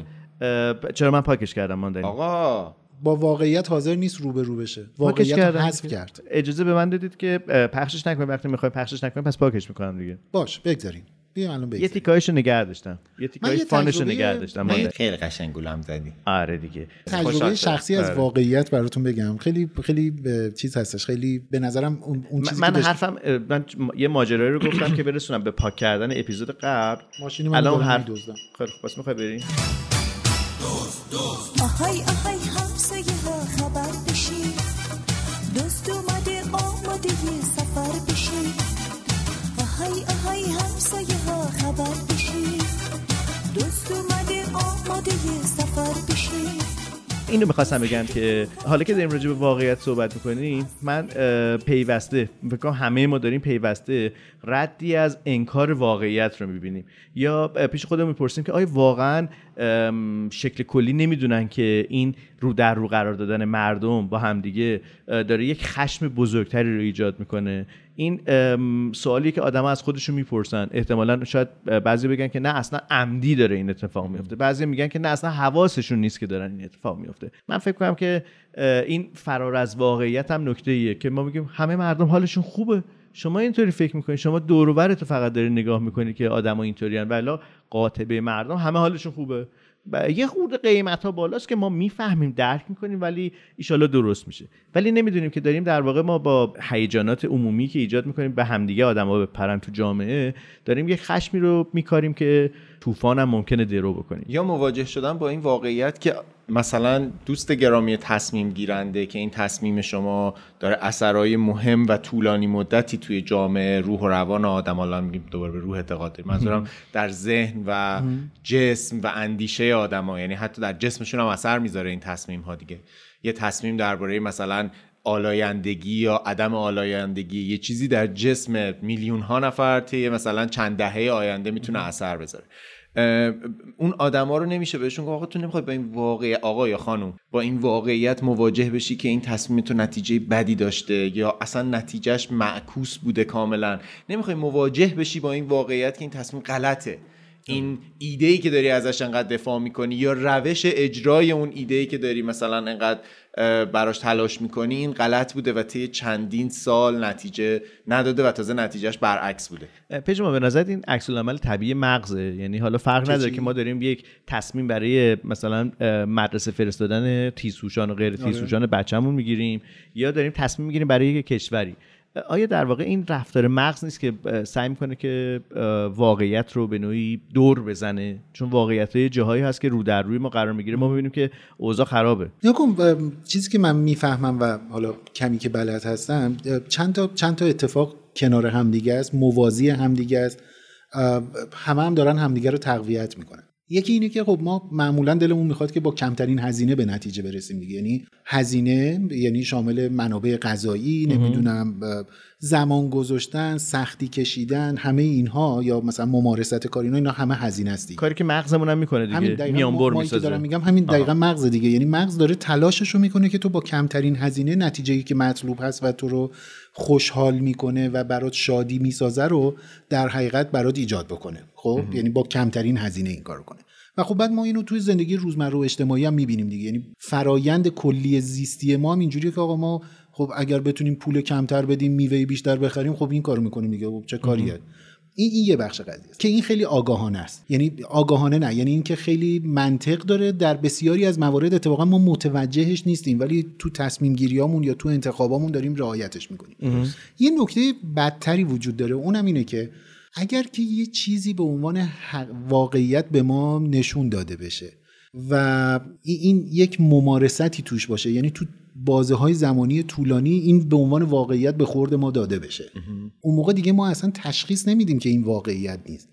چرا من پاکش کردم ماندنی؟ آقا. با واقعیت حاضر نیست روبرو بشه. پاکش واقعیت رو کردم. حذف که- کرد. اجازه به من دادید که پخشش نکنیم. وقتی می‌خوایم پخشش نکنیم پس پاکش می‌کنم دیگه. باش بگذاریم. بیا الان یه بگذاریم تیکایشو نگه داشتم. یه تیکای یه فانشو نگه داشتم. من ماندنی. خیلی قشنگ گولم زدی. آره دیگه. تجربه شخصی. از آره. واقعیت براتون بگم. خیلی خیلی چیز هستش. خیلی به نظرم اون, اون چیزی من که داشت- حرفم من یه ماجرایی رو گفتم که برسونم به پاک کردن اپیزود قبل. ماشین من الان دارم حرف می‌دزدم. خیلی خوب. پس می‌خوای بریم؟ آهای آهای همسایه ها خبر بشی دوست آهای همسایه ها خبر بشی. دوست اومده آماده سفر بشی. اینو می‌خواستم بگم که حالا که داریم راجع به واقعیت صحبت می‌کنیم من پیوسته فکر همه ما داریم پیوسته ردی از انکار واقعیت رو می‌بینیم. یا پیش خودمون می‌پرسیم که آیا واقعا شکل کلی نمی‌دونن که این رو در رو قرار دادن مردم با همدیگه داره یک خشم بزرگتری رو ایجاد می‌کنه. این سوالی که آدم از خودشون می‌پرسن. احتمالا شاید بعضی بگن که نه اصلا عمدی داره این اتفاق میفته بعضی میگن که نه اصلا حواسشون نیست که دارن این اتفاق میفته من فکر کنم که این فرار از واقعیت هم نکته ایه که ما میگیم همه مردم حالشون خوبه. شما اینطوری فکر می‌کنید شما دور و برتو فقط داری نگاه می‌کنید که آدما اینطوری ان ولی قاطبه مردم همه حالشون خوبه. یه خورده قیمت ها بالاست که ما می‌فهمیم درک می‌کنیم ولی ایشالله درست میشه. ولی نمی‌دونیم که داریم در واقع ما با هیجانات عمومی که ایجاد می‌کنیم به همدیگه آدما بپرن تو جامعه داریم یه خشمی رو میکاریم که طوفان هم ممکنه درو بکنیم. یا مواجه شدن با این واقعیت که مثلا دوست گرامی تصمیم گیرنده که این تصمیم شما داره اثرهای مهم و طولانی مدتی توی جامعه روح و روان آدم الان میگیم دوباره به روح اعتقاد داریم. منظورم در ذهن و جسم و اندیشه آدما یعنی حتی در جسمشون هم اثر می‌ذاره این تصمیم ها دیگه. یه تصمیم درباره مثلا آلایندگی یا عدم آلایندگی یه چیزی در جسم میلیون ها نفر طی مثلا چند دهه آینده می‌تونه اثر بذاره. اون آدما رو نمیشه بهشون گفت آقا تو نمی‌خوای با این واقع آقا یا خانم با این واقعیت مواجه بشی که این تصمیم تو نتیجه بدی داشته یا اصلا نتیجهش معکوس بوده کاملا. نمی‌خوای مواجه بشی با این واقعیت که این تصمیم غلطه. این ایده ای که داری ازش انقدر دفاع می‌کنی یا روش اجرای اون ایده ای که داری مثلا انقدر براش تلاش می‌کنی این غلط بوده و طی چندین سال نتیجه نداده و تازه نتیجهش برعکس بوده. پژمان به نظر این عکس العمل طبیعی مغزه؟ یعنی حالا فرق نداره که ما داریم یک تصمیم برای مثلا مدرسه فرستادن تیزهوشان و غیر تیزهوشان بچه‌مون می‌گیریم یا داریم تصمیم می‌گیریم برای یک کشوری. آیا در واقع این رفتار مغز نیست که سعی می‌کنه که واقعیت رو به نوعی دور بزنه؟ چون واقعیت های جاهایی هست که رو در روی ما قرار می‌گیره ما می‌بینیم که اوضاع خرابه. یا کن اه، چیزی که من می‌فهمم و حالا کمی که بلد هستم چند تا چند تا اتفاق کنار همدیگه است موازی همدیگه است همه هم دارن همدیگه رو تقویت می‌کنن. یکی اینه که خب ما معمولا دلمون می‌خواد که با کمترین هزینه به نتیجه برسیم دیگه. یعنی هزینه یعنی شامل منابع غذایی نمی‌دونم زمان گذاشتن سختی کشیدن همه اینها یا مثلا ممارست کار اینا اینا همه هزینه است دیگه. کاری که مغزمون هم می‌کنه همین دیگه دقیقاً میانبر ما- ما که دارم میگم همین دقیقا مغز دیگه. یعنی مغز داره تلاشش رو می‌کنه که تو با کمترین هزینه نتیجه که مطلوب هست و تو رو خوشحال می‌کنه و برات شادی می‌سازه رو در حقیقت برات ایجاد بکنه. خب؟ یعنی با کمترین هزینه این کار کنه. و خب بعد ما اینو توی زندگی روزمره و اجتماعی هم می‌بینیم دیگه. یعنی فرایند کلی زیستی ما هم اینجوریه که آقا ما خب اگر بتونیم پول کمتر بدیم میوه بیشتر بخریم خب این کارو می‌کنیم دیگه. خب چه کاریه؟ این این یه بخش قضیه است. که این خیلی آگاهانه است. یعنی آگاهانه نه. یعنی اینکه خیلی منطق داره در بسیاری از موارد اتفاقا ما متوجهش نیستیم ولی تو تصمیم گیریامون یا تو انتخابامون داریم رعایتش می‌کنیم. یه نکته بدتری وجود داره اونم اینه که اگر که یه چیزی به عنوان واقعیت به ما نشون داده بشه و این- این یک ممارستی توش باشه یعنی تو بازه های زمانی طولانی این به عنوان واقعیت به خورد ما داده بشه. اون موقع دیگه ما اصلا تشخیص نمیدیم که این واقعیت نیست.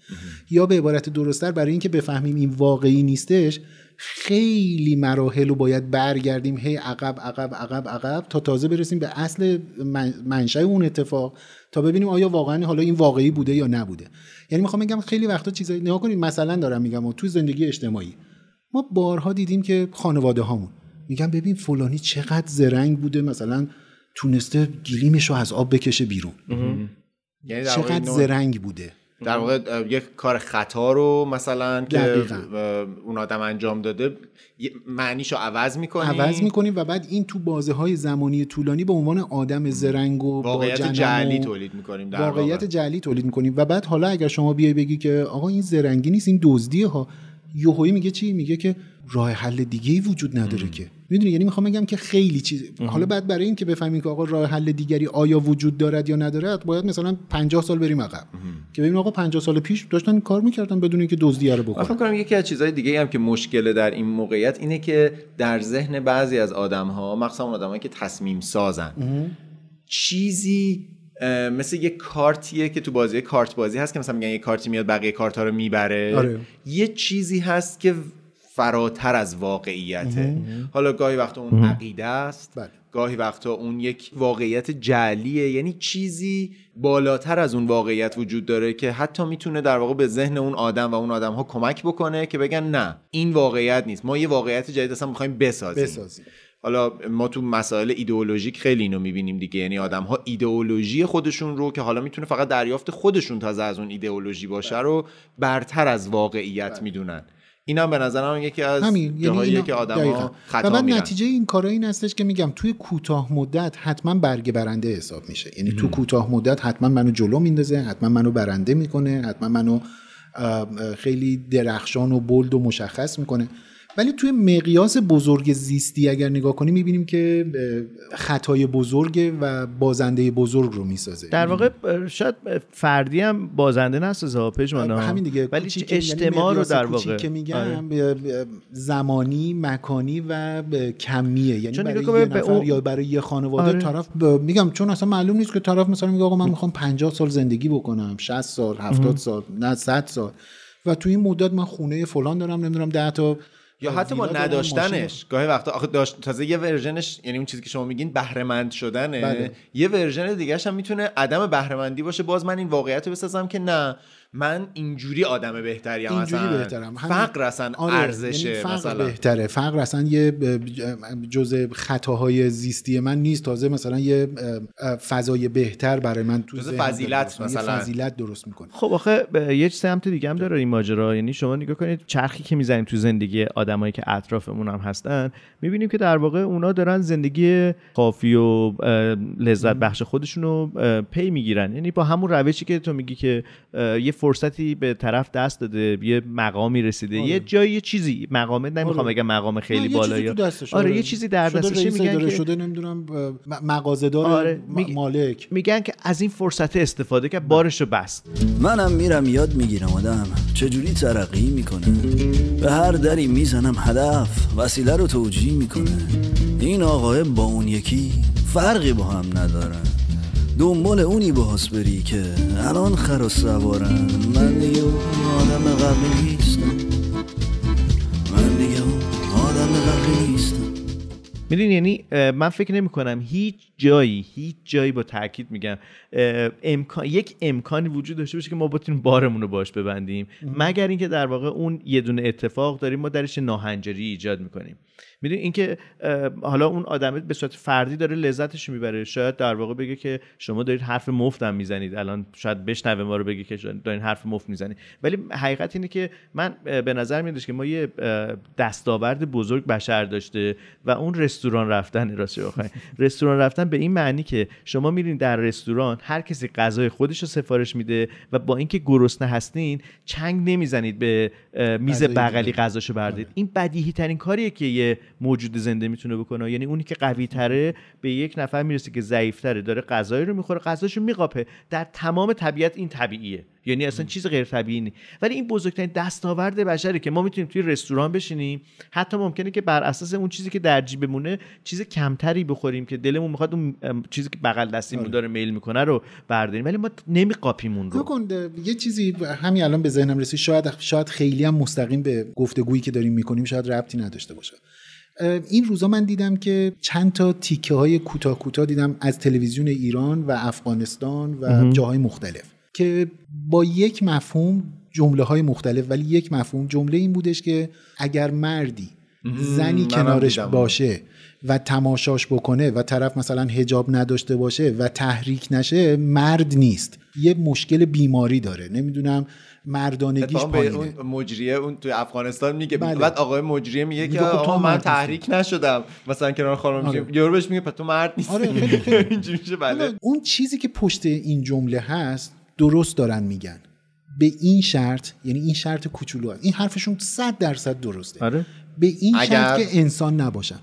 یا به عبارت درستتر برای اینکه بفهمیم این واقعی نیستش خیلی مراحل رو باید برگردیم. هی عقب عقب عقب عقب تا تازه برسیم به اصل من- منشأ اون اتفاق تا ببینیم آیا واقعا حالا این واقعی بوده یا نبوده. یعنی می‌خوام بگم خیلی وقتا چیزایی نگاه کنید مثلا دارم میگم و تو زندگی اجتماعی ما بارها دیدیم که خانواده هامون میگن ببین فلانی چقدر زرنگ بوده مثلا تونسته گلیمش رو از آب بکشه بیرون. یعنی چقدر زرنگ بوده. در واقع یک کار خطا رو مثلا که دقیقاً. اون آدم انجام داده یه- معنیشو عوض می‌کنی؟ عوض می‌کنیم و بعد این تو بازه های زمانی طولانی به عنوان آدم زرنگ و واقعیت جعلی تولید می‌کنیم در واقعیت واقع. جعلی تولید می‌کنیم. و بعد حالا اگر شما بیای بگی که آقا این زرنگی نیست این دزدیه ها. یوهویی میگه چی؟ میگه که راه حل دیگه ای وجود نداره که. می‌دونی؟ یعنی می‌خوام بگم که خیلی چیز حالا بعد برای این که بفهمیم که آقا راه حل دیگری آیا وجود دارد یا ندارد باید مثلا 50 سال بریم عقب. که ببینیم آقا 50 سال پیش داشتن کار می‌کردن بدون اینکه دزدیه رو بکنن فکر کنم یکی از چیزهای دیگه هم که مشکله در این موقعیت اینه که در ذهن بعضی از آدم ها مخصوصا آدمایی که تصمیم سازن چیزی اه، مثل یه کارتیه که تو بازی کارت بازی هست که مثلا میگن یه کارتی میاد بقیه کارت ها رو می‌بره. آره. یه چیزی هست که فراتر از واقعیته. حالا گاهی وقتا اون عقیده است بله. گاهی وقتا اون یک واقعیت جعلیه. یعنی چیزی بالاتر از اون واقعیت وجود داره که حتی می‌تونه در واقع به ذهن اون آدم و اون آدم ها کمک بکنه که بگن نه این واقعیت نیست. ما یه واقعیت جدید اصلا می‌خوایم بسازیم. بسازیم. حالا ما تو مسائل ایدئولوژیک خیلی اینو می‌بینیم دیگه. یعنی آدم ها ایدئولوژی خودشون رو که حالا می‌تونه فقط دریافت خودشون تازه از اون ایدئولوژی باشه رو برتر از واقعیت می‌دونن. اینم به نظرم یکی از همین. یعنی جاهاییه اینا- که آدم. ها و خطا بعد میرن. نتیجه این کارا این هستش که میگم توی کوتاه مدت حتما برگ برنده حساب میشه. یعنی تو کوتاه مدت حتما منو جلو میندازه حتما منو برنده می‌کنه حتما منو خیلی درخشان و بلد و مشخص می‌کنه. ولی توی مقیاس بزرگ زیستی اگر نگاه کنیم می‌بینیم که خطای بزرگ و بازنده بزرگ رو می‌سازه. در واقع شاید فردی هم بازنده نسازه ها پژمانا همین دیگه. ولی کوچیک- اجتماع یعنی رو در واقع. که میگم آره. زمانی مکانی و کمیه. یعنی چون برای یه نفر اون- یا برای یه خانواده آره. طرف ب- میگم چون اصلا معلوم نیست که طرف مثلا میگه آقا من می‌خوام 50 سال زندگی بکنم 60 سال 70 سال نه 100 سال. و تو این مدت من خونه فلان دارم نمی‌دونم 10 تا یا حتی با نداشتنش. گاهی وقتا. آخه داشت تازه یه ورژنش یعنی اون چیزی که شما میگین بهرهمند شدنه. بله. یه ورژن دیگه هم می‌تونه عدم بهرهمندی باشه. باز من این واقعیت رو بسازم که نه. من اینجوری آدم بهتری هم اینجوری بهترم. فقر اصلا آره، ارزشه یعنی فقر مثلا. بهتره. فقر اصلا یه جزء خطاهای زیستی من نیست. تازه مثلا یه فضای بهتر برای من تو جزء فضیلت درست می‌کنه. مثلا. یه فضیلت درست می‌کنه. خب آخه یه سمت دیگه هم داره این ماجرا. یعنی شما نگاه کنید چرخی که می‌زنیم تو زندگی آدمایی که اطرافمون هم هستن می‌بینیم که در واقع اونا دارن زندگی کافی و لذت بخش خودشون رو اه، پی می‌گیرن. یعنی با همون روشی که تو میگی که یه فرصتی به طرف دست داده یه مقامی رسیده. یه جایی یه چیزی. مقامه نمی‌خوام آره. بگم مقام خیلی نه، یه بالا چیزی یا تو دستش آره یه چیزی در رئیس میگن که شده نمی‌دونم مغازه دار آره، میگی- مالک. میگن که از این فرصت استفاده کرد بارش رو بست. منم میرم یاد می‌گیرم آدم. چجوری ترقی می‌کنه؟ به هر دری می‌زنم هدف وسیله رو توجیه می‌کنه. این آقاه با اون یکی فرقی با هم ندارن دنبال اونی باز بری که الان خر و سوارن من دیگه اون آدم قبلی نیستم. من دیگه اون آدم قبلی نیستم. می‌دونی یعنی من فکر نمی کنم هیچ جایی هیچ جایی با تاکید میگم امکان یک امکانی وجود داشته باشه که ما بتونیم بارمون رو باش ببندیم. مگر اینکه در واقع اون یه دونه اتفاق داریم ما درش ناهنجاری ایجاد می‌کنیم. می‌دونی اینکه حالا اون آدم به صورت فردی داره لذتش می‌بره. شاید در واقع بگه که شما دارید حرف مفتم می‌زنید. الان شاید بشنوه ما رو بگه که دارین حرف مفت می‌زنید. ولی حقیقت اینه که من به نظر میادش که ما یه دستاورد بزرگ بشر داشته و اون رستوران رفتن راستش بخواین رستوران رفتن به این معنی که شما میرین در رستوران هر کسی غذای خودش رو سفارش میده و با اینکه گرسنه هستین چنگ نمی‌زنید به میز بغلی. غذاشو بردارید. این بدیهی ترین کاریه که یه موجود زنده می‌تونه بکنه. یعنی اونی که قوی تره به یک نفر می‌رسه که ضعیف تره داره غذایی رو می‌خوره غذاشو میقاپه. در تمام طبیعت این طبیعیه. یعنی اصلا چیز غیر طبیعی نیست. ولی این بزرگترین دستاورد بشره که ما می‌تونیم توی رستوران بشینیم حتی ممکنه که بر اساس اون چیزی که در جیبمونه چیز کمتری بخوریم که دلمون می‌خواد اون چیزی که بغل دستیمون داره میل می‌کنه رو برداریم. ولی ما نمیقاپیم اون رو یه چیزی همین الان به ذهنم رسید. شاید شاید خیلی هم مستقیم به گفتگویی که داریم می‌کنیم شاید ربطی نداشته باشه. این روزا من دیدم که چند تا تیکه های کوتاه کوتاه دیدم از تلویزیون ایران و افغانستان و جاهای مختلف که با یک مفهوم جمله های مختلف ولی یک مفهوم جمله این بودش که اگر مردی زنی کنارش. باشه و تماشاش بکنه و طرف مثلا هجاب نداشته باشه و تحریک نشه مرد نیست. یه مشکل بیماری داره. نمی‌دونم مردانگیش پایینه اون مجریه اون توی افغانستان میگه بله. بعد آقای مجریه میگه که میگه تو آقا من تحریک نشدم. مثلا کنار خانم آره. یارو بهش میگه تو مرد نیستی. آره، خیلی- خیلی. میشه بله. اون چیزی که پشت این جمله هست درست دارن میگن. به این شرط یعنی این شرط کوچولو هست. این حرفشون صد درصد درسته. آره. به این اگر- شرط که انسان نباشن.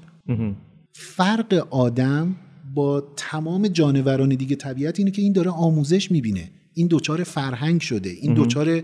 فرق آدم با تمام جانوران دیگه طبیعت اینه که این داره آموزش می‌بینه. این دوچار فرهنگ شده. این دوچار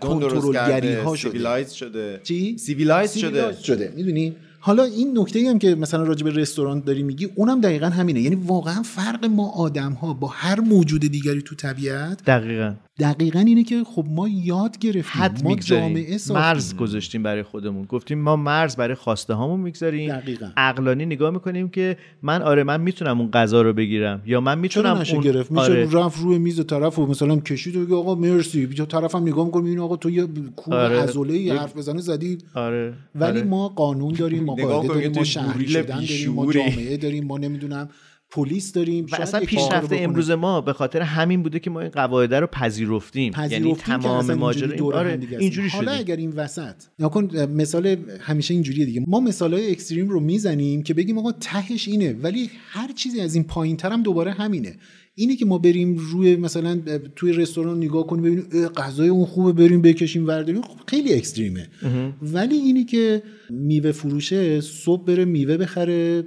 کنترلگری ها شده. civilized شده. چی؟ civilized شده. شده. می‌دونی؟ حالا این نکته هم که مثلا راجع به رستوران داری میگی اونم دقیقا همینه. یعنی واقعا فرق ما آدم ها با هر موجود دیگری تو طبیعت دقیقا. دقیقا اینه که خب ما یاد گرفتیم حد ما جامعه ساختیم. مرز گذاشتیم برای خودمون گفتیم ما مرز برای خواسته هامون می‌گذاریم دقیقاً. عقلانی نگاه می‌کنیم که من آره من می‌تونم اون غذا رو بگیرم یا من می‌تونم اون گرفت میشه آره. رفت روی میز طرف و مثلا کشید و بگه آقا مرسی بیا طرفم نگاه می‌کنه می‌بینه آقا تو یه کوه آره. عضله حرف بزنه زدی آره ولی آره. ما قانون داریم ما قاعده داریم ما شهری شدن داریم ما. جامعه داریم ما نمی‌دونم پلیس داریم و اصلا پیشرفت. امروز ما به خاطر همین بوده که ما این قواعد رو پذیرفتیم یعنی پذیرفتیم که تمام ماجرا اینجوری این آره. اینجوری حالا شده اگر این وسط نکن مثال همیشه اینجوریه دیگه ما مثالای اکستریم رو می‌زنیم که بگیم آقا تهش اینه ولی هر چیزی از این پایین هم دوباره همینه اینه که ما بریم روی مثلا توی رستوران نگاه کنیم ببینیم غذای اون خوبه بریم بکشیم ورداریم خب خیلی اکستریمه. ولی اینی که میوه فروشه صبح بره میوه بخره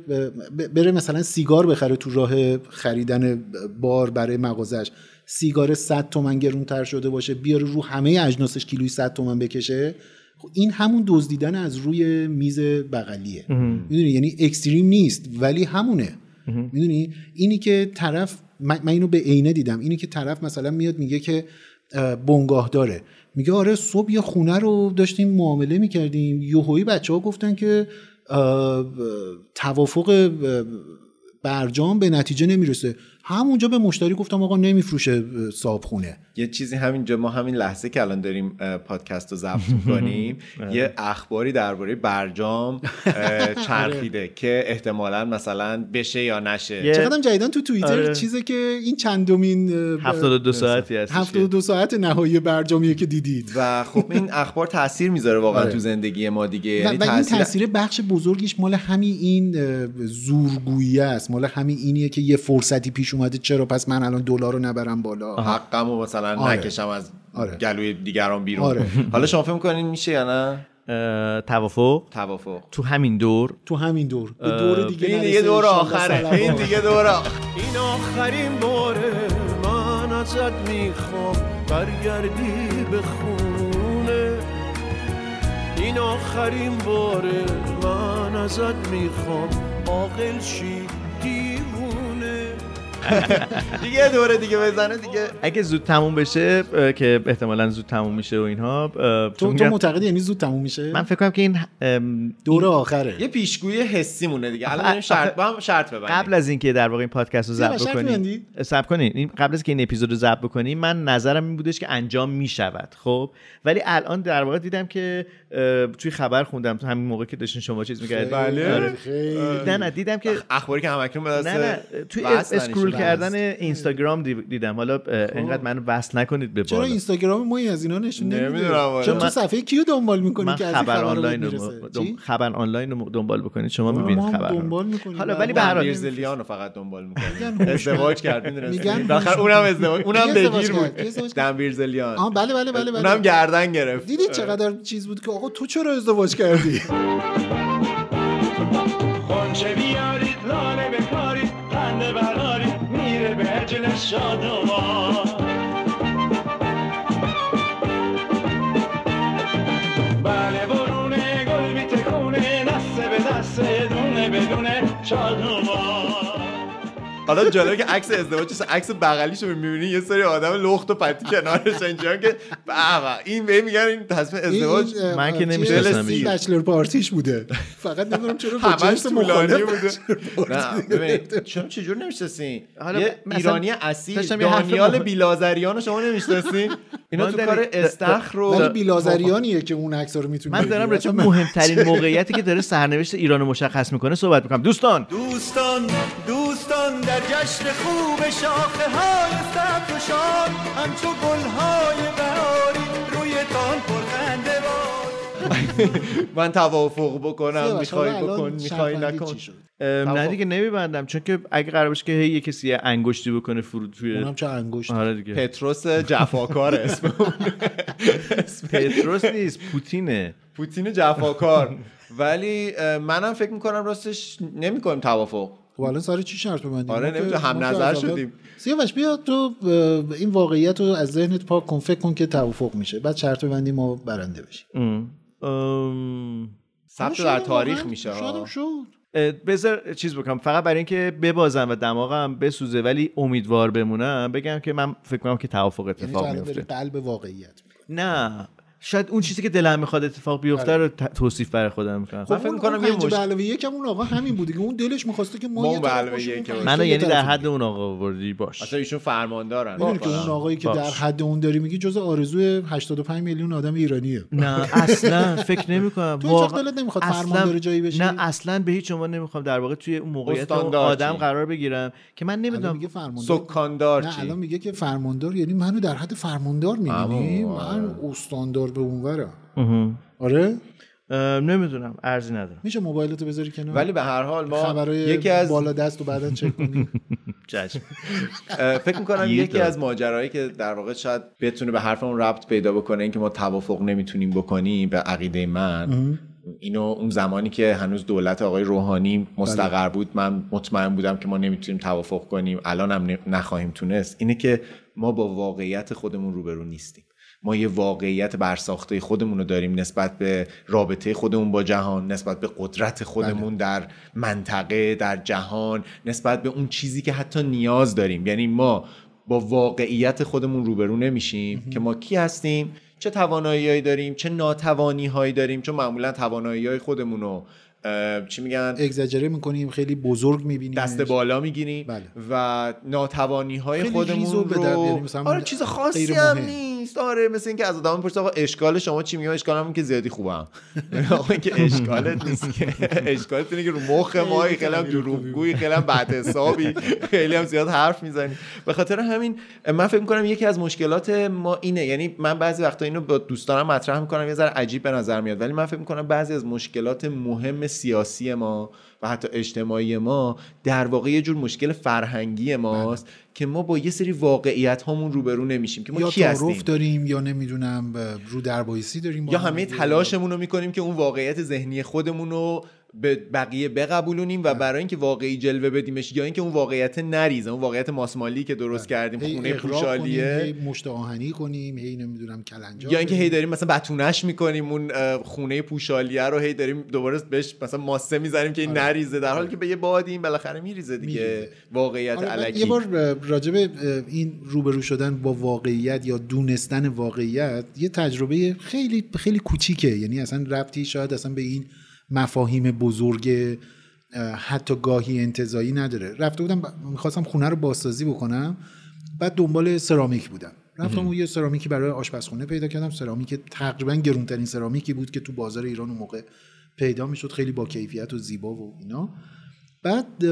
بره مثلا سیگار بخره تو راه خریدن بار برای مغازش. سیگار 100 تومن گرونتر شده باشه بیاره رو همه اجناسش کیلوی 100 تومن بکشه. خب این همون دزدیدن از روی میز بغلیه. می‌دونی؟ یعنی اکستریم نیست ولی همونه. می‌دونی؟ اینی که طرف من, من اینو به عینه دیدم. اینی که طرف مثلا میاد میگه که اه، بنگاه داره. میگه آره صبح یه خونه رو داشتیم معامله می‌کردیم. یوهویی بچه ها گفتن که توافق برجام به نتیجه نمی‌رسه. همونجا به مشتری گفتم آقا نمیفروشه صاحب خونه یه چیزی همینجا ما همین لحظه که الان داریم پادکست رو ضبط می‌کنیم یه اخباری درباره برجام اه، چرخیده که احتمالا مثلا بشه یا نشه. یه- چقدر جدیدن تو توییتر آره. چیزه که این چندمین اه، 72 ساعتی هست 72 ساعت نهایی برجامیه که دیدید. و خب این اخبار تاثیر می‌ذاره واقعا آره. تو زندگی ما دیگه. و, یعنی تاثیر بخش بزرگیش مال همین این زورگویی است. مال همین اینیه که یه فرصتی پیش اومده چرا؟ پس من الان دلار رو نبرم بالا. حقم و مثلا آره. نکشم از آره. گلوی دیگران بیرون. آره. حالا شما فکر می‌کنین میشه یا نه؟ توافق. توافق. تو همین دور. تو همین دور. به دور دیگه این دیگه دور آخره. این دیگه دور آخر این آخرین باره من ازت می‌خوام. برگردی به خونه. این آخرین باره من ازت می‌خوام. عاقل شی دیگه دوره دیگه بزنه دیگه. اگه زود تموم بشه که احتمالا زود تموم میشه و اینها تو, تو معتقدی یعنی زود تموم میشه؟ من فکر کنم که این ام، دور آخره. یه پیشگویی حسی مونه دیگه. الان شرط با هم شرط ببندیم. قبل از اینکه در واقع این پادکست رو ضبط بکنیم؟ ضبط کنین این قبل از که این اپیزود رو ضبط بکنیم من نظرم این بودش که انجام می‌شود خب؟ ولی الان در واقع دیدم که توی خبر خوندم. تو همین موقع که داشتین شما چیز می‌کردید بله. آره. خیلی. نه نه دیدم که اخباری که همکنون به دست نه نه توی اسکرول کردن. اینستاگرام دی- دیدم. حالا انقدر منو وصل نکنید به چرا اینستاگرام ما از اینا نشون نمیده؟ نمی‌دونم والا. چرا تو من- صفحه کیو دنبال می‌کنی من که خبر آنلاین رو؟ خبر آنلاین رو دنبال بکنید. شما ما می‌بینید خبر حالا ولی به هر حال دنبیر زلیان رو فقط دنبال می‌کنه میگن ازدواج کرد بالاخره هوش- اونم ازدواج اونم بگیر؟ بود؟ دنبیر زلیان آه بله بله بله اونم بله. گردن گرفت. دیدید چقدر چیز بود که آقا تو چرا ازدواج کردی؟ خونچه بیارید عجل شادمان بله برونه گل میتکونه دسته به دسته دونه بدونه شادمان حالا جالبه که عکس ازدواجش عکس بغلیشو می‌بینی یه سری آدم لخت و پتی کنارش اینجا که بابا این به میگن این تصمیم ازدواج من که؟ نمی‌شناسم این. بچلر پارتیش بوده. فقط نمی‌دونم چرا همش طولانی بوده. شما چجور نمی‌شناسین حالا ایرانی اصیل دانیال بیلازریان رو شما نمی‌شناسین اینا تو کار استخر رو ولی بیلازریانیه که اون عکس رو می‌تونی من دارم راجع به مهمترین موقعیتی که داره سرنوشت ایران رو مشخص می‌کنه صحبت می‌کنم. دوستان! دوستان دوستان در جشن خوب شاخه های سبز و شاد همچو گل های بهاری روی تان پرخنده من توافق بکنم می‌خوای بکن می‌خوای نکن. نه. دیگه نمیبندم چون که اگه قرار باشه که هی یه کسی انگشتی بکنه فرود توی اونم چه انگشت آره دیگه. پتروس جفاکار اسم. پتروس نیست پوتینه. پوتین جفاکار. ولی منم فکر می‌کنم راستش نمی‌کنیم توافق. خب الان سر چی شرط ببندیم آره، نمی‌دونم، هم نظر شدیم. سیاوش بیا تو این واقعیت رو از ذهنت پاک کن فکر کن که توافق میشه. بعد شرط ببندیم ما برنده بشیم. ثبت در تاریخ میشه ها. شد. بذار چیز بکنم. فقط برای اینکه ببازم و دماغم بسوزه ولی امیدوار بمونم بگم که من فکر کنم که توافق یعنی اتفاق میفته قلب واقعیت. نه. شاید اون چیزی که دلم می‌خواد اتفاق بیفته رو ت- توصیف برای خودم می‌کنم. خب من فکر می‌کنم یه مش... به علاوه یکم اون آقا همین بوده که اون دلش می‌خواسته که ما, ما یه منو یعنی در حد. اون آقا آوردی؟ باش. اصلا ایشون فرماندارن که اون آقایی که. در حد اون داری میگی جز آرزوی 85 میلیون آدم ایرانیه. نه اصلا فکر نمی کنم تو وقت دلت نمی‌خواد فرماندار جایی بشی؟ نه اصلا به هیچ عنوان نمی‌خوام در واقع توی اون موقعیت اون آدم؟ قرار بگیرم که من نمی‌دونم. میگه فرماندار سکاندار نه چی الان میگه که فرماندار یعنی منو در حد فرماندار می‌بینی. من استاندار به اونورم آره؟ نمی‌دونم ارزی ندارم. میشه موبایلتو بذاری کنار؟ ولی به هر حال ما خبرای یکی از بالا دست رو بعدا چک کنی. چشم اه، فکر می‌کنم یکی. از ماجرایی که در واقع شاید بتونه به حرفمون ربط پیدا بکنه اینکه ما توافق نمی‌تونیم بکنیم به عقیده من. اینو اون زمانی که هنوز دولت آقای روحانی مستقر بود من مطمئن بودم که ما نمی‌تونیم توافق کنیم. الان هم نخواهیم تونست. اینه که ما با واقعیت خودمون روبرو نیستیم. ما یه واقعیت برساخته خودمون رو داریم نسبت به رابطه خودمون با جهان نسبت به قدرت خودمون در منطقه در جهان نسبت به اون چیزی که حتی نیاز داریم. یعنی ما با واقعیت خودمون روبرو نمیشیم که ما کی هستیم چه توانایی داریم چه ناتوانی هایی داریم چون معمولا توانایی های خودمون رو چی میگن؟ اگزاجره می‌کنیم خیلی بزرگ می‌بینیم دست بالا می‌گیریم بله. و ناتوانی های خودمون ریز و به در- یعنی رو مثلا آره چیز خاصی هم مهم. نیست آره مثل اینکه از آدم می‌پرسه آقا اشکال شما چی؟ میگم اشکال هم که زیادی خوبم. آقا این که اشکالت نیست که اشکالت اینه که رو مخ ما خیلی هم دروغگویی خیلی هم بد حسابی خیلی هم زیاد حرف می‌زنی. به خاطر همین من فکر می‌کنم یکی از مشکلات ما اینه یعنی من بعضی وقتا اینو با دوستانم مطرح می‌کنم یه ذره عجیب به نظر میاد ولی من فکر می‌کنم بعضی از مشکلات مهم سیاسی ما و حتی اجتماعی ما در واقع یه جور مشکل فرهنگی ماست که ما با یه سری واقعیت هامون روبرو نمیشیم که ما یا کی هستیم داریم یا نمی‌دونم رو دربایسی داریم یا هم همه. تلاشمون رو می‌کنیم که اون واقعیت ذهنی خودمون رو به بقیه بقبولونیم و برای اینکه واقعی جلوه بدیمش یا اینکه اون واقعیت نریزه اون واقعیت ماسمالی که درست کردیم خونه پوشالیه. مشت آهنی کنیم هی نمی‌دونم کلنجار یا اینکه هی. داریم مثلا بتونش می‌کنیم اون خونه پوشالیه رو هی داریم دوباره بهش مثلا ماسه می‌زنیم که این نریزه در حالی که به یه بادی این بالاخره میریزه دیگه میریزه. واقعیت آره، علکی. یه بار راجب این روبرو شدن با واقعیت یا دونستن واقعیت یه تجربه خیلی خیلی کوچیکه. یعنی اصلا ربطی شاید اصلا به این مفاهیم بزرگ حتی گاهی انتظایی نداره. رفته بودم می‌خواستم خونه رو بازسازی بکنم بعد دنبال سرامیک بودم. رفتم و یه سرامیکی برای آشپزخونه پیدا کردم. سرامیک تقریبا گرونترین سرامیکی بود که تو بازار ایران اون موقع پیدا می‌شد. خیلی با کیفیت و زیبا و اینا. بعد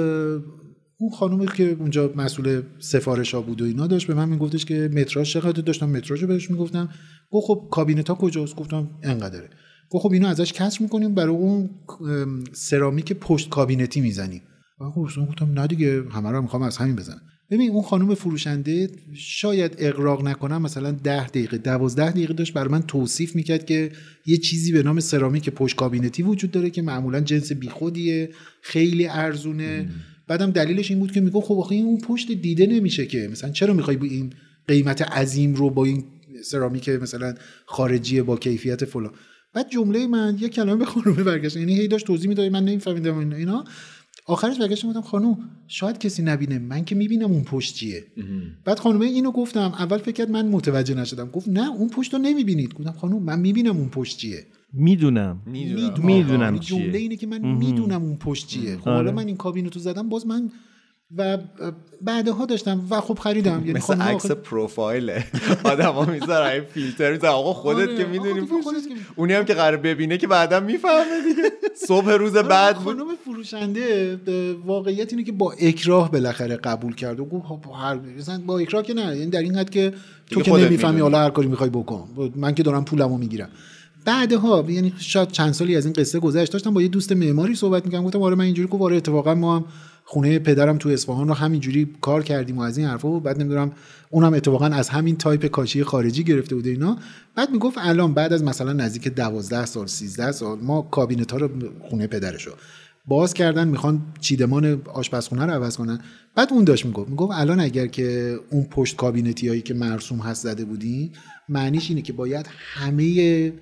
اون خانومی که اونجا مسئول سفارش ها بود و اینا داشت به من میگفتش که متراژ چقدر داشتم؟ متراژو بهش می‌گفتم. گفت خب کابینت ها کجاست؟ گفتم انقدره. گفت خب اینو ازش کسر می‌کنیم برای اون ام، سرامیک پشت کابینتی می‌زنیم. من خب گفتم نه دیگه همه رو می‌خوام از همین بزنم. ببین اون خانم فروشنده شاید اقراق نکنم مثلا ده دقیقه دوازده دقیقه داشت برای من توصیف می‌کرد که یه چیزی به نام سرامیک پشت کابینتی وجود داره که معمولا جنس بیخودیه خیلی ارزونه. بعدم دلیلش این بود که میگه خب آخه این اون پشت دیده نمیشه که. مثلا چرا می‌خوای با این قیمت عظیم رو با این سرامیک مثلا خارجی با کیفیت فلان؟ بعد جمله من یه کلمه به خانومه برگشت یعنی هی داشت توضیح می‌داد من نمیفهمیدم اینا. اینا. آخرش برگشتم گفتم خانم شاید کسی نبینه من که می‌بینم اون پشت چیه. بعد خانومه اینو گفتم اول فکر کرد من متوجه نشدم. گفت نه اون پشت رو نمی‌بینید. گفتم خانم من می‌بینم اون پشت چیه. می‌دونم. می‌دونم. می‌دونم. یعنی چیه. جمله اینه که من می‌دونم اون پشت چیه. خب حالا آره. من این کابینتو زدم باز من و بعدها داشتم و خب خریدم. یعنی مثل خانم عکس پروفایل. آدما می‌ذارن این فیلتر می‌ذارن. آقا خودت آره، که می‌دونی. اونی هم که قرار ببینه که بعدا می‌فهمه دیگه. صبح روز بعد بود. خانم فروشنده واقعیت اینه که با اکراه بالاخره قبول کرد. و گفت خب هر مثلا با اکراه که نه یعنی در این حد که تو که نمی‌فهمی. حالا هر کاری می‌خوای بکن. من که دارم پولمو می‌گیرم. بعدها یعنی شاید چند سالی از این قصه گذشت داشتم با یه دوست معماری صحبت می‌کنم گفتم آره من اینجوری گفت آره اتفاقا ما هم خونه پدرم تو اصفهان رو همینجوری کار کردیم و از این حرفا و بعد نمی‌دونم اونم اتفاقا از همین تایپ کاشی خارجی گرفته بوده اینا. بعد می‌گفت الان بعد از مثلا نزدیک 12 سال 13 سال ما کابینت ها رو خونه پدرشو باز کردن می‌خوان چیدمان آشپزخونه رو عوض کنن. بعد اون داشت می‌گفت می‌گفت الان اگر که اون پشت کابینتی هایی که مرسوم هست زده بودی معنیش اینه که باید همه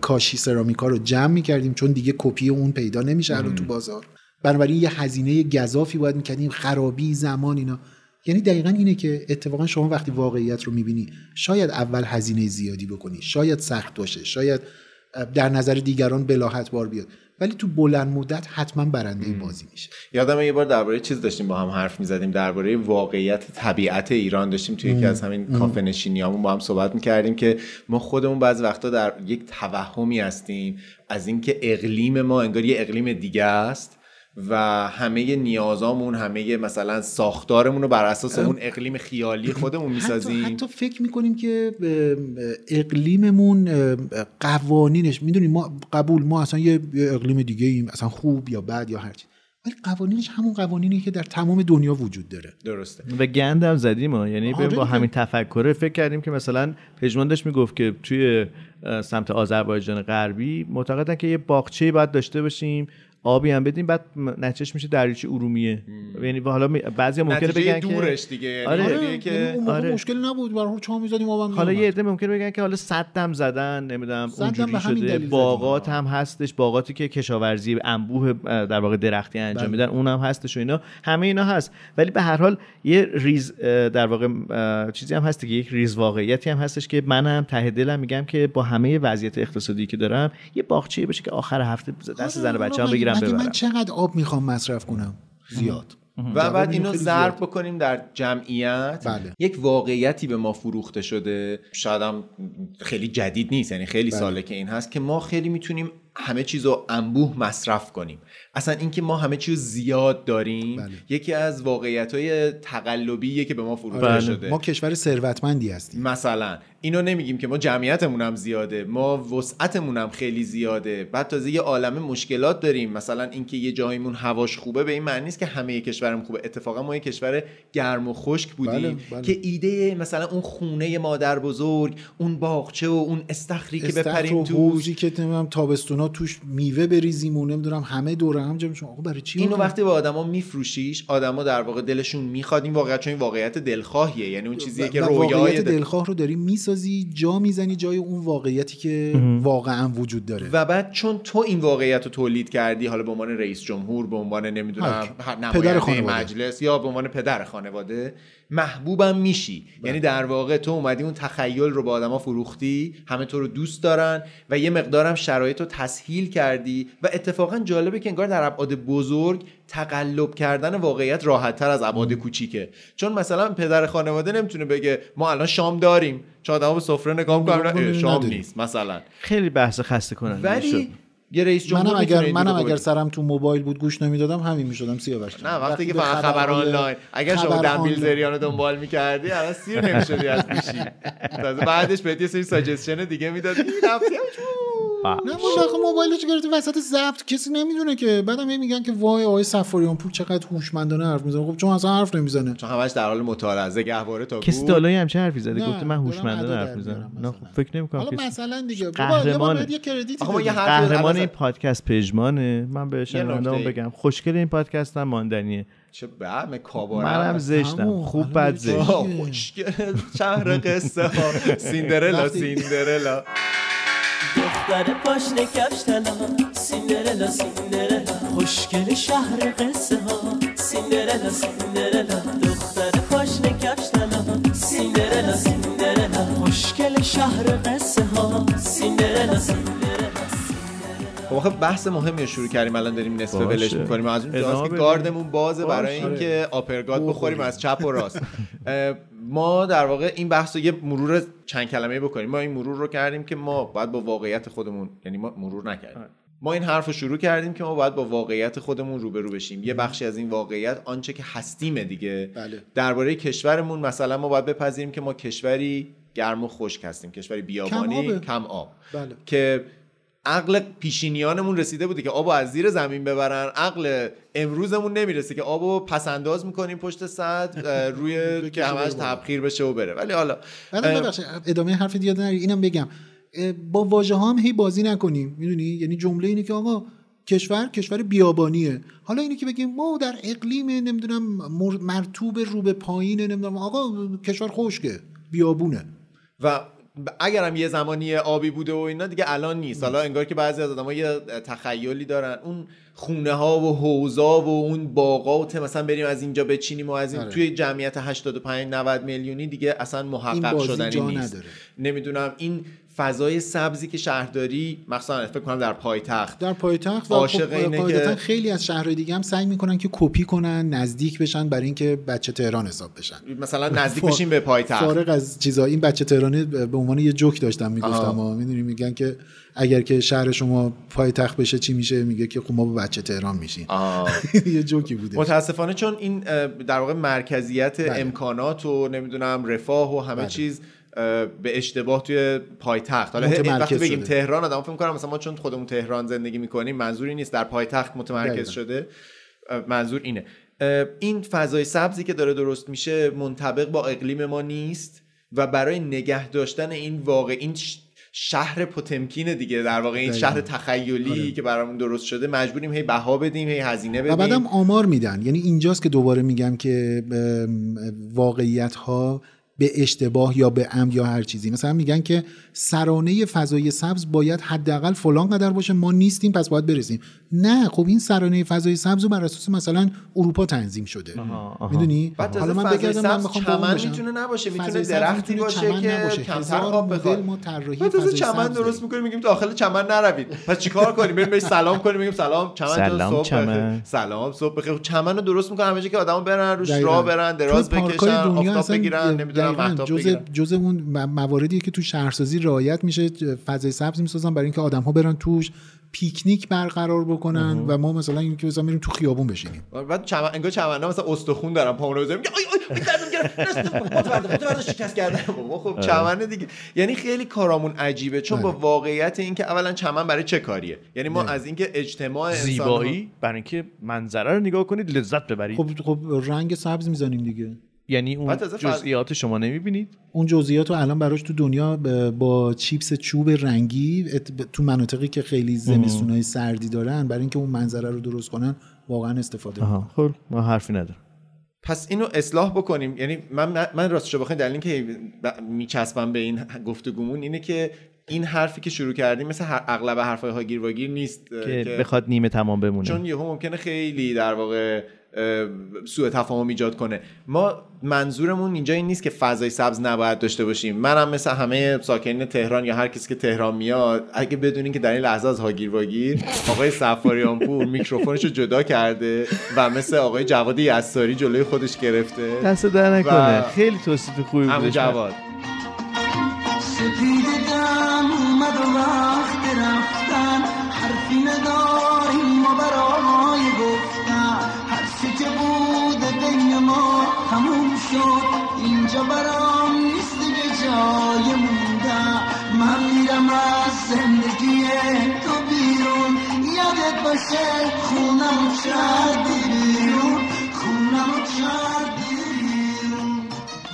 کاشی سرامیکا رو جمع می‌کردیم چون دیگه کپی اون پیدا نمیشه الان تو بازار. بنابراین یه هزینه گذافی باید می‌کردیم خرابی زمان اینا. یعنی دقیقا اینه که اتفاقا شما وقتی واقعیت رو می‌بینی شاید اول هزینه زیادی بکنی شاید سخت باشه شاید در نظر دیگران بلاحت بار بیاد. ولی تو بلند مدت حتما برنده بازی میشه. یادم یه بار درباره چیز داشتیم با هم حرف می‌زدیم. درباره واقعیت طبیعت ایران داشتیم توی یکی از همین کافه نشینیامون با هم صحبت می‌کردیم که ما خودمون بعض وقتا در یک توهمی هستیم از اینکه اقلیم ما انگار یه اقلیم دیگه است. و همه نیازامون همه مثلا ساختارمون رو بر اساس اون اقلیم خیالی خودمون حتی, می‌سازیم. حتی فکر می‌کنیم که اقلیممون قوانینش می‌دونیم ما قبول ما اصلا یه اقلیم دیگه ایم اصلا خوب یا بد یا هرچی ولی قوانینش همون قوانینی که در تمام دنیا وجود داره. درسته. و گند هم زدیم ها. یعنی آره به با. همین تفکره فکر کردیم که مثلا پژمان داشت می‌گفت که توی سمت آذربایجان غربی معتقدن که یه باغچه باید داشته باشیم. آبی هم بدیم بعد نتیجهش میشه دریاچه ارومیه یعنی حالا بعضیا ممکنه بگن دورش که دیگه یعنی آره. که آره. مشکل نبود برای چا می‌زدیم آبم حالا یه. عده ممکنه بگن که حالا صدم زدن نمی‌دونم اونجوری شده باغات. هم هستش باغاتی که کشاورزی انبوه در واقع درختی انجام بله. میدن اونم هستش و اینا همه اینا هست ولی به هر حال یه ریز در واقع چیزی هم هست که یک ریز واقعیتی هم هستش که منم ته دلم میگم که با همه وضعیت اقتصادی که دارم یه باغچه باشه که آخر هفته دست آره، زن و حالا مگه- بگیرم مگه من ببرم. چقدر آب می‌خوام مصرف کنم؟ زیاد. و بعد اینو ضرب. بکنیم در جمعیت. بله. یک واقعیتی به ما فروخته شده. شاید هم خیلی جدید نیست یعنی خیلی بله. ساله که این هست که ما خیلی می‌تونیم همه چیز رو انبوه مصرف کنیم. اصلا اینکه ما همه چیز زیاد داریم بله. یکی از واقعیت های تقلبیه که به ما فروخته بله. شده. ما کشور ثروتمندی هستیم. مثلا. اینو نمیگیم که ما جمعیتمون هم زیاده ما وسعتمون هم خیلی زیاده. بعد تازه یه عالمه مشکلات داریم. مثلا اینکه یه جایمون هواش خوبه به این معنی نیست که همه کشورمون خوبه. اتفاقا ما یه کشور گرم و خشک بودیم. بله، بله. که ایده مثلا اون خونه مادر بزرگ اون باغچه و اون استخری که بپریم تو که نمی‌دونم تابستونا توش میوه بریزیم و نمی‌دونم همه دور هم جمع شما آقا برای چی اینو؟ وقتی به آدما میفروشیش آدما در واقع دلشون می‌خواد این واقعیت چون این واقعیت دلخواهیه یعنی اون چیزیه که رویای واقعیت دل... دلخواه رو داری می‌سازی جا می‌زنی جای اون واقعیتی که واقعا وجود داره. و بعد چون تو این واقعیت رو تولید کردی حالا به عنوان رئیس جمهور به عنوان نمی‌دونم پدر خانواده. مجلس یا به عنوان پدر خانواده محبوبم میشی. یعنی در واقع تو اومدی اون تخیل رو به آدما فروختی همه تو رو دوست دارن و یه مقدارم شرایط رو تسهیل کردی و اتفاقا جالبه که انگار در ابعاد بزرگ تقلب کردن واقعیت راحت تر از ابعاد کوچیکه. چون مثلا پدر خانواده نمی‌تونه بگه ما الان شام داریم. چون آدما به سفره نگاه می‌کنن شام نداریم. نیست مثلا. خیلی بحث خسته کننده ولی یه رئیس جمهور منم اگر منم اگر. سرم تو موبایل بود گوش نمی‌دادم همین می‌شدم سیاوش نه وقتی که فقط خبر آنلاین. اگر شما دنبیل آنلاین. زریان رو دنبال می‌کردی الان سیر نمی‌شدی از گوشی. بعدش بهت یه سری ساجستشن دیگه می‌داد این رفتی. نه ما آخه موبایلش گرفته وسط ضبط. کسی نمی‌دونه که. بعدم میگن که وای آقای سفاریان پور چقدر هوشمندانه حرف می‌زنه؟ خب چون اصلا حرف نمی‌زنه. چون همش در حال مطالعه گهواره تا کسی حالا همچه حرفی زده؟ گفته من هوشمندانه حرف می‌زنم. نه. خب فکر نمی‌کنم حالا کسی. مثلا دیگه. بابا یه بار قهرمانه. باید یه. حرفی قهرمان این پادکست پژمانه. من به شنونده‌ام. بگم. خوشگل این پادکست هم ماندنیه. چه بعد کاباره منم زشتم. خوب بد زشت. خوشگل. شهر قصه ها. سیندرلا سیندرلا. دختر پاشنه کفش تلا سیندرلا سیندرلا. خوشگل شهر قصه ها. سیندرلا سیندرلا. دختر پاشنه کفش تلا سیندرلا سیندرلا. خوشگل شهر قصه ها. سیندرلا سیندرلا. خب آخه بحث مهمی رو شروع کردیم. الان داریم نصف. ولش می‌کنیم. از اون که. گاردمون بازه برای. اینکه آپرگات بخوریم. از چپ و راست. ما در واقع این بحث رو یه مرور چند کلمه بکنیم. ما این مرور رو کردیم که ما باید با واقعیت خودمون یعنی ما مرور نکردیم. ما این حرف رو شروع کردیم که ما باید با واقعیت خودمون روبرو بشیم. یه بخشی از این واقعیت آنچه که هستیمه دیگه. بله. درباره کشورمون مثلا ما باید بپذیریم که ما کشوری گرم و خشک هستیم. کشوری بیابانی آبه. کم آب. بله. که عقل پیشینیانمون رسیده بوده که آبو از زیر زمین ببرن. عقل امروزمون نمی‌رسه که آبو پس انداز می‌کنیم پشت سد اه، روی که همش. تبخیر بشه و بره. ولی حالا ببخشید ادامه حرف یاد نری اینم بگم. با واژه ها هم هی بازی نکنیم. می‌دونی؟ یعنی جمله اینه که آقا کشور کشور بیابانیه. حالا اینه که بگیم ما در اقلیم نمی‌دونم مر- مرتوب رو به پایینه نمی‌دونم آقا کشور خشکه بیابونه. و اگرم یه زمانی آبی بوده و اینا دیگه الان نیست. حالا انگار که بعضی از آدم‌ها یه تخیلی دارن. اون خونه ها و حوزا و اون باغا و مثلا بریم از اینجا بچینیم و از این آره. توی جمعیت 85 90 میلیونی دیگه اصلا محقق شدنی نیست. نداره. نمی‌دونم این فضای سبزی که شهرداری مثلا فکر کنم در پایتخت در پایتخت و عاشق خب اینه قاعدتا که- خیلی از شهرهای دیگه هم سعی می‌کنن که کپی کنن نزدیک بشن برای اینکه بچه تهران حساب بشن مثلا نزدیک بشیم به پایتخت فارغ از چیزا این بچه تهرانی به عنوان یه جوک داشتم می‌گفتم. ها می‌دونی میگن که اگر که شهر شما پایتخت بشه چی میشه میگه که خب ما با بچه تهران میشیم. یه جوکی بوده متاسفانه چون این در واقع مرکزیت بله. امکانات و نمی‌دونم رفاه و همه بله. چیز به اشتباه توی پایتخت حالا وقتی بگیم شده. تهران آدم فکر می‌کنم مثلا ما چون خودمون تهران زندگی می‌کنیم منظوری نیست در پایتخت متمرکز دقیقاً. شده منظور اینه این فضای سبزی که داره درست میشه منطبق با اقلیم ما نیست و برای نگه داشتن این واقع این شهر پوتمکین دیگه در واقع این. شهر تخیلی آره. که برامون درست شده مجبوریم هی بها بدیم هی هزینه بدیم و بعدم آمار میدن یعنی اینجاست که دوباره میگم که واقعیت ها به اشتباه یا به عمد یا هر چیزی. مثلا میگن که سرانه فضای سبز باید حداقل فلان قدر باشه ما نیستیم پس باید برسیم نه خب این سرانه فضای سبز رو بر اساس مثلا اروپا تنظیم شده می‌دونی حالا من بگردم من می‌خوام چمن. می‌تونه نباشه می‌تونه درختی باشه چمن که. کمتر آب بخواد ما طراحی فضای چمن سبز درست داریم. می‌کنیم میگیم داخل چمن نروید پس چیکار کنیم بریم بهش سلام کنیم میگیم سلام چمن سلام صبح چمن. سلام صبح بخیر خب چمن رو درست می‌کنن همه جا که آدمو برن روش. راه برن دراز بکشن دنیا آفتاب بگیرن نمی‌دونم جزء جزء اون مواردیه که تو شهرسازی رعایت میشه فضای سبز می‌سازن برای اینکه آدم ها برن توش پیکنیک برقرار بکنن و ما مثلا اینکه مثلا میریم تو خیابون بشینیم. بعد چمن انگار چمنا مثلا استخون دارن پامون رو میگه آی آی شکست بابا خب چمن دیگه. یعنی خیلی کارامون عجیبه چون با بله. واقعیت اینکه اولا چمن برای چه کاریه؟ یعنی ما از اینکه اجتماع زیبایی برای اینکه منظره رو نگاه کنید لذت ببرید. خب خب رنگ سبز می‌زنیم دیگه. یعنی اون جزئیات شما نمی‌بینید؟ اون جزئیات رو الان براش تو دنیا با چیپس چوب رنگی ات- ب- تو مناطقی که خیلی زمستونای سردی دارن برای اینکه اون منظره رو درست کنن واقعا استفاده می‌کنن. آها خب ما حرفی ندارم. پس اینو اصلاح بکنیم. یعنی من من راستش بخواین دلیل اینکه ب- میچسبم به این گفتگومون اینه که این حرفی که شروع کردیم مثل هر اغلب حرفای هاگیر واگیر نیست که بخواد نیمه تمام بمونه. چون یهو ممکنه خیلی در واقع سوء تفاهم ایجاد کنه. ما منظورمون اینجا این نیست که فضای سبز نباید داشته باشیم. منم مثل همه ساکنین تهران یا هر کسی که تهران میاد اگه بدونین که در این لحظه از هاگیر واگیر آقای سفاریان پور میکروفونش رو جدا کرده و مثل آقای جواد یساری جلوی خودش گرفته دست در نکنه. و- خیلی توصیف خوبی بودش جواد. سپید دم اومد و وقت رفتن یادت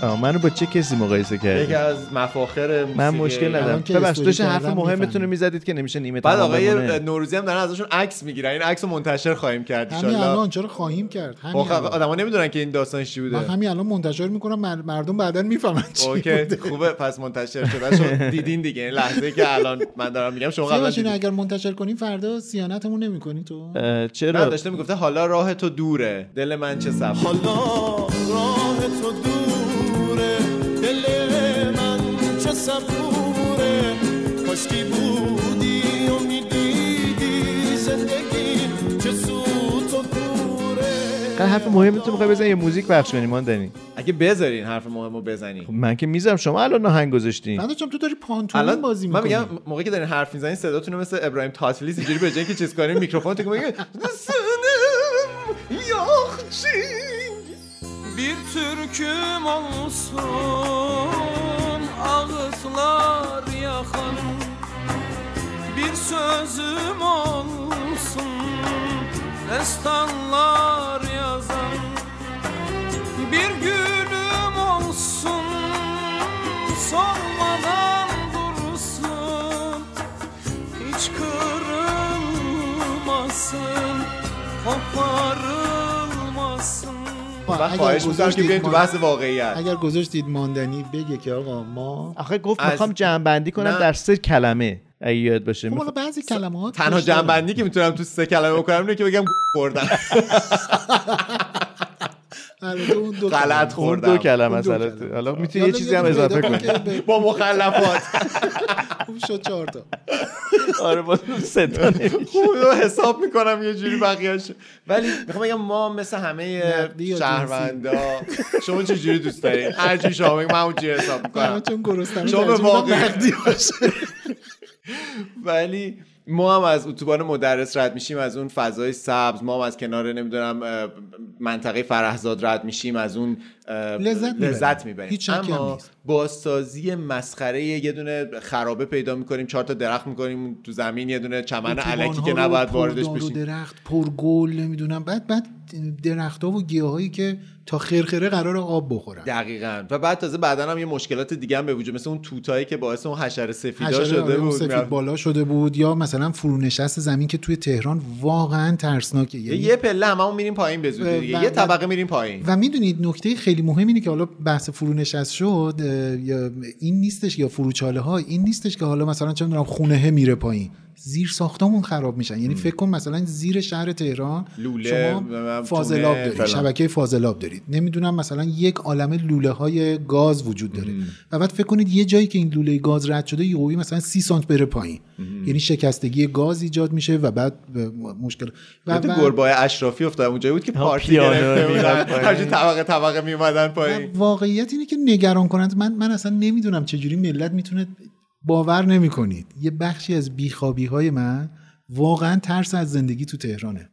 منو با چه کسی مقایسه یکی کردی از مفاخر من مشکل ندارم. الان که ببخش استوری داشت حرف مهمتون رو. می‌زدید که نمیشه نیمه بعد آقای. نوروزی هم دارن ازشون عکس می‌گیرن. این عکس رو منتشر خواهیم کرد همین انشالله الان چرا خواهیم کرد؟ همین خب. آدما نمی‌دونن که این داستانش چی بوده. من همین الان منتشر می‌کنم مر- مردم بعدا می‌فهمن چی اوکی بوده. خوبه پس منتشر شده شو دیدین دیگه این لحظه که الان من دارم میگم شما قبلا. اگر منتشر کنیم فردا سیانتمون نمی‌کنی تو؟ چرا؟ داشته می‌گفته حالا راه تو دوره. دل من چه سبز حالا راه تو دوره. دل من چه صبوره. کاشکی بودی و می‌دیدی زندگی چه سوت و کوره. حرف مهمتون می‌خوای بزنی؟ یه موزیک پخش کنیم ما دنی اگه بذارین حرف مهم رو بزنی خب من که می‌ذارم. شما الان آهنگ گذاشتین بعد تو داری پانتومین الان بازی من می‌کنی. میگم موقعی که دارین حرف می‌زنین صداتون مثل ابراهیم تاتلیس اینجوری به جای که چیز کنین میکروفون تو میگه Bir türküm olsun ağıtlar yakan Bir sözüm olsun destanlar yazan Bir gülüm olsun solmadan dursun Hiç kırılmasın koparılmasın من اگر خواهش می‌کنم که بیایم تو بحث واقعیت اگر گذاشتید ماندنی بگه که آقا ما آخه گفت از- می‌خوام جمع بندی کنم نه. در سه کلمه اگه یاد باشه خب بعضی کلمات تنها. جنبندی که می‌تونم تو سه کلمه بکنم اینه که بگم خوردم البته اون دو غلط. اون خوردم. دو کلمه. مثلا. حالا می‌تونی یه چیزی هم اضافه کن کنی. با مخلفات. خوب شد چهار تا. آره با سه تا نمیشه. خوب حساب می‌کنم یه جوری بقیه‌اش. ولی می‌خوام بگم ما مثل همه شهروندا شما چه جوری دوست دارین؟ هر جوری شما بگید من اون جوری حساب می‌کنم. چون گرسنه. شما به ترجیح میدم واقع- نقدی باشه. ولی ما هم از اتوبان مدرس رد میشیم از اون فضای سبز ما هم از کنار نمی‌دونم منطقه فرهزاد رد میشیم از اون لذت. لذت می‌بریم. هیچ هم اما. بازسازی مسخره یه دونه خرابه پیدا می‌کنیم چهار تا درخت می‌کنیم تو زمین یه دونه چمن علکی که نباید واردش بشیم. درخت پرگل نمی‌دونم. بعد بعد درختها و گیاهایی که تا خرخره قرار آب بخورن. دقیقا. و بعد تازه بعدا هم یه مشکلات دیگه هم به وجود مثل اون توتایی که باعث اون حشره سفیدا شده آره، بود. سفید بالا شده بود. یا مثلا فرونشست زمین که توی تهران واقعا ترسناکه یه, یعنی یه پله هممون میریم پایین به زودی دیگه. و- یه طبقه میریم پایین. و می‌دونید نکته خیلی مهم اینه که حالا بحث فرونشست شد این نیستش یا فروچاله ها این نیستش که حالا مثلا چه می‌دونم خونه میره پایین. زیر ساختمون خراب میشن. یعنی فکر کن مثلا زیر شهر تهران لوله، شما فاضلاب دارید. شبکه فاضلاب دارید. نمی‌دونم مثلا یک عالمه لوله های گاز وجود داره. و بعد فکر کنید یه جایی که این لوله گاز رد شده یهویی مثلا سی سانت بره پایین. یعنی شکستگی گاز ایجاد میشه و بعد به مشکل. و, و- گربای اشرافی افتاد اونجایی بود که پارتی گرفته طبقه طبقه میومدن پایین. واقعیت اینه که نگران کنند من من اصلا نمی‌دونم چجوری ملت می‌تونه باور نمی‌کنید. یه بخشی از بیخوابی های من واقعا ترس از زندگی تو تهرانه.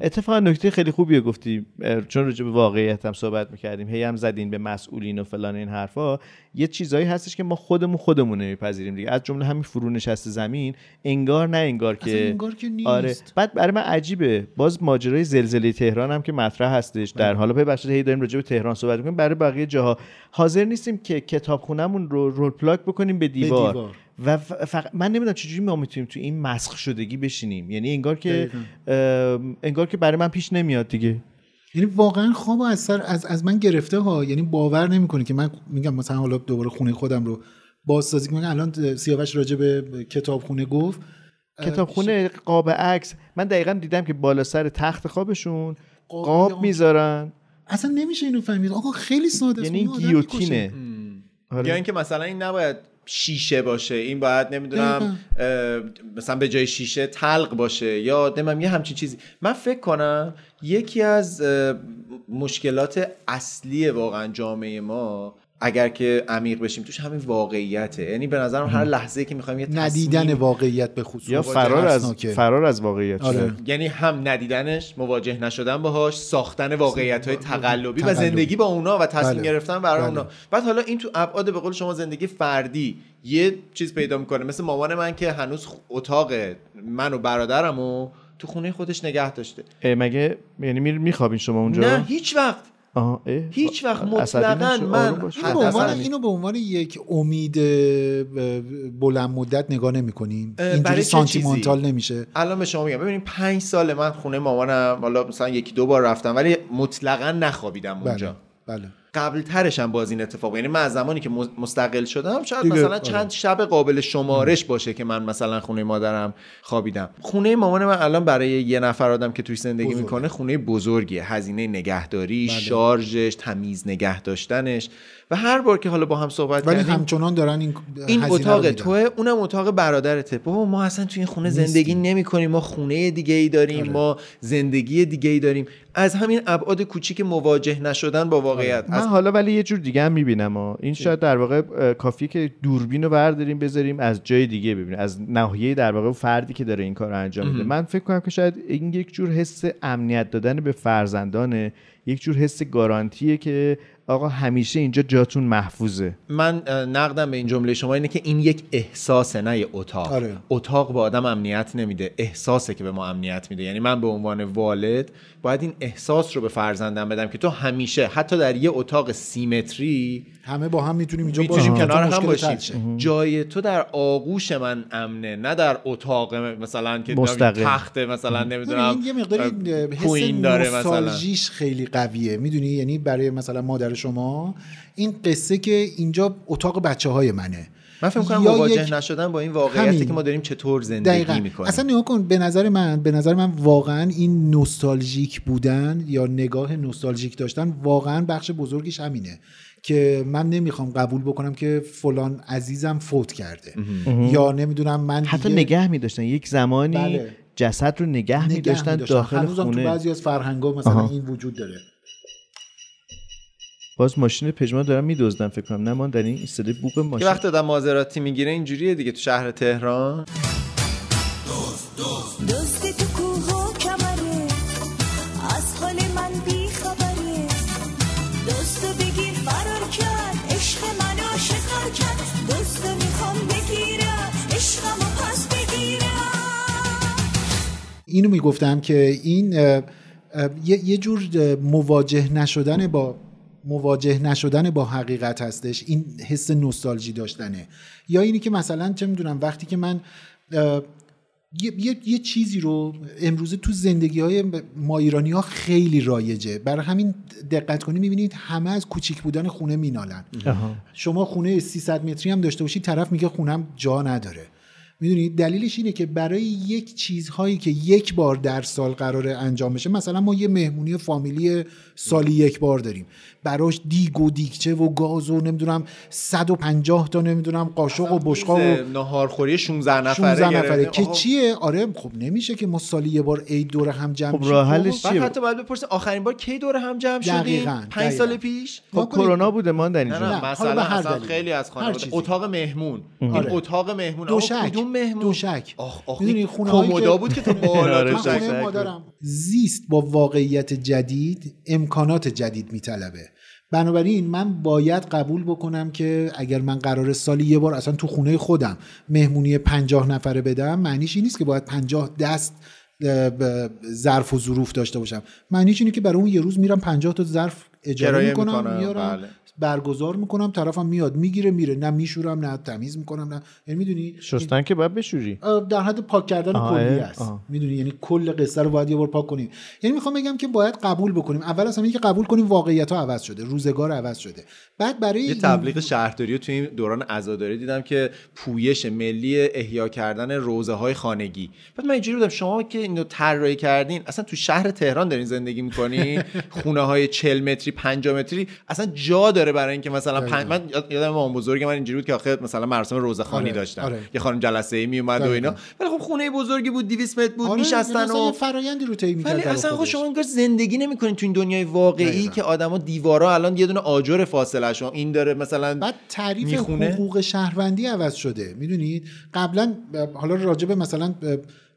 اتفاقا نکته خیلی خوبی گفتی چون راجع به واقعیت هم صحبت می‌کردیم هی هم زدین به مسئولین و فلان این حرفا. یه چیزایی هستش که ما خودمون خودمون نمیپذیریم دیگه. از جمله همین فرونشست زمین انگار نه انگار که انگار که نیست. آره. بعد برای من عجیبه. باز ماجرای زلزله تهران هم که مطرح هستش بله. در حالا ببخشید هی داریم راجع به تهران صحبت می‌کنیم. برای بقیه جاها حاضر نیستیم که کتابخونهمون رو رول پلاک بکنیم به دیوار, دیوار. و فقط من نمی‌دونم چجوری ما می‌تونیم تو این مسخ شدگی بشینیم. یعنی انگار که انگار که برای من پیش نمیاد دیگه. یعنی واقعا خواب از سر از, از من گرفته ها. یعنی باور نمی‌کنه که من میگم مثلا حالا دوباره خونه خودم رو بازسازی کنم. الان سیاوش راجع به کتابخونه گفت کتابخونه قاب عکس. من دقیقا دیدم که بالا سر تخت خوابشون قاب می‌ذارن. اصلا نمیشه اینو فهمید. آقا خیلی ساده یعنی اون این گیوتینه. آره. یا اینکه مثلا این نباید شیشه باشه. این باید نمی‌دونم مثلا به جای شیشه تلق باشه. یا نمی‌دونم یه همچین چیزی. من فکر کنم یکی از مشکلات اصلی واقعا جامعه ما اگر که عمیق بشیم توش همین واقعیته یعنی به نظرم هر لحظه که می‌خوایم یه ندیدن تصمیم واقعیت به خصوص یا فرار از. فرار از واقعیت آره. یعنی هم ندیدنش مواجه نشدن باهاش ساختن واقعیت های تقلبی و. زندگی با اونا و تصمیم بله. گرفتن برای بله. اونا بعد حالا این تو ابعاد به قول شما زندگی فردی یه چیز پیدا می‌کنه مثل مامان من که هنوز اتاق من و برادرمو تو خونه خودش نگه داشته. مگه یعنی می- میخوابین شما اونجا؟ نه هیچ وقت. اه. هیچ وقت مطلقاً من. اینو به عنوان اینو به عنوان یک امید بلند مدت نگاه نمی کنیم اینجوری سانتیمانتال چیزی؟ نمیشه. الان به شما میگم ببینید پنج سال من خونه مامانم حالا مثلا یکی دو بار رفتم ولی مطلقا نخوابیدم اونجا. بله بله. قبل ترش هم باز این اتفاق یعنی من از زمانی که مستقل شدم شاید دیگه، مثلا آره. چند شب قابل شمارش باشه که من مثلا خونه مادرم خوابیدم خونه مامان من الان برای یه نفر آدم که توی زندگی بزرگه. می‌کنه خونه بزرگیه هزینه نگهداری بله. شارژش تمیز نگه داشتنش و هر بار که حالا با هم صحبت ولی کردیم همچنان دارن این این اتاق. توه اونم اتاق برادرته بابا ما اصلا توی این خونه. زندگی نمی کنیم ما خونه دیگه ای داریم آره. ما زندگی دیگه ای داریم از همین ابعاد کوچیک مواجه نشدن با واقعیت من حالا ولی یه جور دیگه هم می‌بینم ها. این شاید در واقع کافیه که دوربین رو برداریم بذاریم از جای دیگه ببینیم. از ناحیه در واقع فردی که داره این کار رو انجام میده. من فکر کنم که شاید این یک جور حس امنیت دادن به فرزندانه یک جور حس گارانتیه که آقا همیشه اینجا جاتون محفوظه. من نقدم به این جمله شما اینه که این یک احساسه نه یه اتاق. آره. اتاق به آدم امنیت نمیده. احساسه که به ما امنیت میده. یعنی من به عنوان والد باید این احساس رو به فرزندم بدم که تو همیشه حتی در یه اتاق سیمتری همه با هم می‌تونیم اینجا باشیم کنار هم باشیم. جای تو در آغوش من امنه نه در اتاق مثلا که مستقل. تخت مثلا نمی‌دونم این یه مقداری حس داره مثلا. خیلی قویه. می‌دونی؟ یعنی برای مثلا مادر شما. این قصه که اینجا اتاق بچه های منه. من فکر کنم یا مواجه یک- نشدن با این واقعیتی همین. که ما داریم چطور زندگی دقیقا. می‌کنیم. اصلا نگاه کن به نظر من به نظر من واقعا این نوستالژیک بودن یا نگاه نوستالژیک داشتن واقعا بخش بزرگیش همینه. که من نمی‌خوام قبول بکنم که فلان عزیزم فوت کرده. یا نمی‌دونم من حتی دیگه نگه میداشتن. یک زمانی بله. جسد رو نگه, نگه میداشتن می‌داشتن. داخل هنوزم تو خونه. بعضی از فرهنگا مثلا آها. این وجود داره. باز ماشین پژمان دارن میدزدن فکر کنم. نه من در این صدای بوق که ماشین. وقتی آدم مازراتی می‌گیره اینجوریه دیگه تو شهر تهران. اینو می‌گفتم که این یه جور مواجه نشدن با مواجه نشدن با حقیقت هستش. این حس نوستالژی داشتنه. یا اینی که مثلا چه می‌دونم وقتی که من یه, یه،, یه چیزی رو امروزه تو زندگی های ما ایرانی ها خیلی رایجه. برای همین دقت کنی می‌بینید همه از کوچیک بودن خونه مینالن. شما خونه 300 متری هم داشته باشید طرف میگه خونم جا نداره. می‌دونید دلیلش اینه که برای یک چیزهایی که یک بار در سال قراره انجام بشه مثلا ما یه مهمونی فامیلی سالی یک بار داریم براش دیگ و دیگچه و گاز و نمی‌دونم 150 تا نمی‌دونم قاشق و بشقا و ناهارخوری 16 نفره 16 نفره. که. چیه آره خب نمیشه که ما سالی یه بار عید دور هم جمع خب بشیم. راه حلش بعد چیه حتی باید بپرسه آخرین بار کی دور هم جمع شدیم دقیقاً، پنج دقیقاً. سال پیش خب. کرونا بوده ما در مثلا. خیلی از خانواده. اتاق مهمون آره. این اتاق مهمون دوشک مهمون. دوشک. آخ آخ می‌دونی کمودا که- بود که تو بالا آره، خونه مادرم. زیست با واقعیت جدید امکانات جدید میطلبه. بنابراین من باید قبول بکنم که اگر من قرار سالی یه بار اصلا تو خونه خودم مهمونی پنجاه نفره بدم معنیش این نیست که باید پنجاه دست ظرف و ظروف داشته باشم. معنیش اینه که برای اون یه روز میرم پنجاه تا ظرف اجاره می‌کنم، میارم. بله. برگزار می‌کنم طرفم میاد می‌گیره میره. نه میشورم نه تمیز می‌کنم نه. یعنی می‌دونی؟ شستن که باید بشوری. در حد پاک کردن کلی است. می‌دونی؟ یعنی کل قصه رو باید یه بار پاک کنیم یعنی می‌خوام بگم که باید قبول بکنیم. اول اصلا اینکه قبول کنیم واقعیت ها عوض شده روزگار عوض شده. بعد برای یه این- تبلیغ شهرداری رو توی این دوران عزاداری دیدم که پویش ملی احیا کردن روزه های خانگی. بعد من اینجوری بودم شما که اینو طراحی کردین اصلا تو شهر تهران دارین زندگی می‌کنین؟ خونه های 40 متری 50 متری اصلا جا داره برای اینکه مثلا پنج... من یاد- یادم مام بزرگ من اینجوری بود که آخه مثلا مراسم روزه خانی آره، داشتن آره. یه خانم جلسه ای می اومد و اینا. ولی خب خونه بزرگی بود 200 متر بود آره، میشستن و فرایندی رو طی می‌کرد ولی اصلا خب. شما انگار زندگی نمی‌کنین تو این دنیای واقعی دقیقاً. که آدما دیوارا الان یه دونه آجر فاصله شما این داره مثلا بعد تعریف می‌خونه. حقوق شهروندی عوض شده می‌دونید قبلا حالا راجع به مثلا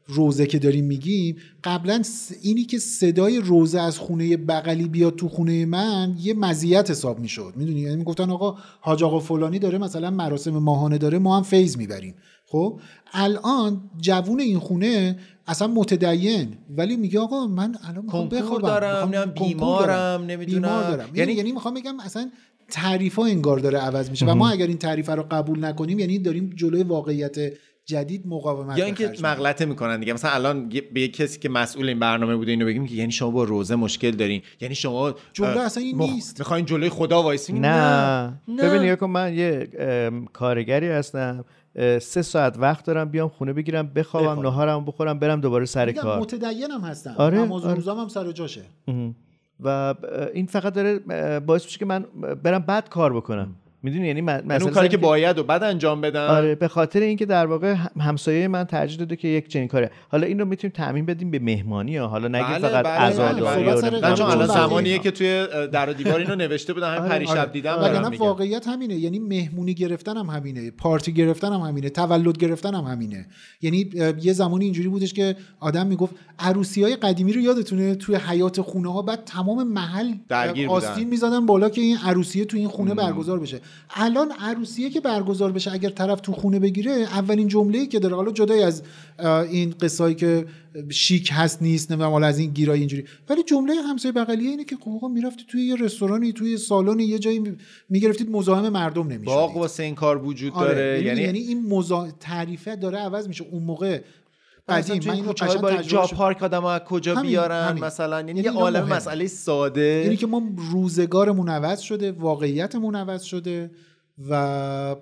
روزه که داریم میگیم قبلا اینی که صدای روزه از خونه بغلی بیاد تو خونه من یه مزیت حساب می‌شد. می‌دونی؟ یعنی می‌گفتن آقا حاج آقا فلانی داره مثلا مراسم ماهانه داره ما هم فیض می‌بریم. خب؟ الان جوون این خونه اصلا متدین ولی میگه آقا من الان می‌خوام بخوابم دارم، می‌خوام بیمارم، دارم، نمی‌دونم. بیمار دارم. یعنی یعنی- یعنی می‌خوام بگم اصلا تعریف ها انگار داره عوض میشه. و ما اگر این تعریف رو قبول نکنیم یعنی داریم جلوی واقعیت جدید مقاومت یا اینکه. مغلطه می‌کنن دیگه. مثلا الان به یه کسی که مسئول این برنامه بوده اینو بگیم که یعنی شما با روزه مشکل دارین. یعنی شما جمله اصلا این مخ- نیست. می‌خواین جلوی خدا وایسین؟ نه. نه. ببین من یه ام، کارگری هستم. سه ساعت وقت دارم بیام خونه بگیرم بخوابم. نهارم بخورم برم دوباره سر کار. متدین هم هستم. آره، نماز و آره. روزام هم سر جاشه. و این فقط داره باعث میشه که من برم بعد کار بکنم. می‌دونی؟ یعنی یعنی مسئله اون کاری که باید و بعد انجام بدن؟ آره به خاطر اینکه در واقع هم- همسایه من ترجیح داده که یک چنین کاری حالا این رو می‌تونیم تعمین بدیم به مهمانی ها. حالا نگیم بله، فقط بله، عزاداری بله. و نمی‌دونم نه چون الان زمانیه که توی در و دیوار اینو نوشته بودن همین آره، پریشب آره. دیدم. وگرنه. واقعیت همینه. یعنی مهمونی گرفتن هم همینه پارتی گرفتن هم همینه تولد گرفتن هم همینه. یعنی یه زمانی اینجوری بودش که آدم می‌گفت عروسی های قدیمی رو یادتونه توی حیات خونه ها بعد تمام محل. آستین می‌زدن بالا که این عروسیه تو این خونه برگزار بشه. الان عروسیه که برگزار بشه اگر طرف تو خونه بگیره اولین جمله‌ای که داره. حالا جدای از این قصایی که شیک هست نیست نمی‌دونم حالا از این گیرای اینجوری. ولی جمله همسایه بغلیه اینه که خب آقا می‌رفتی توی یه رستورانی توی سالن یه جایی می- می‌گرفتید مزاحم مردم نمی‌شدید. باغ واسه این کار وجود آره. داره. یعنی, یعنی یعنی این مزا... تعریفه داره عوض میشه. اون موقع قدیم من این اینو کوچه‌های قشنگ تجربه جا. پارک آدم از کجا همین، بیارن همین. مثلا یعنی یعنی یه عالم. مسئله ساده یعنی که ما روزگارمون عوض شده واقعیتمون عوض شده و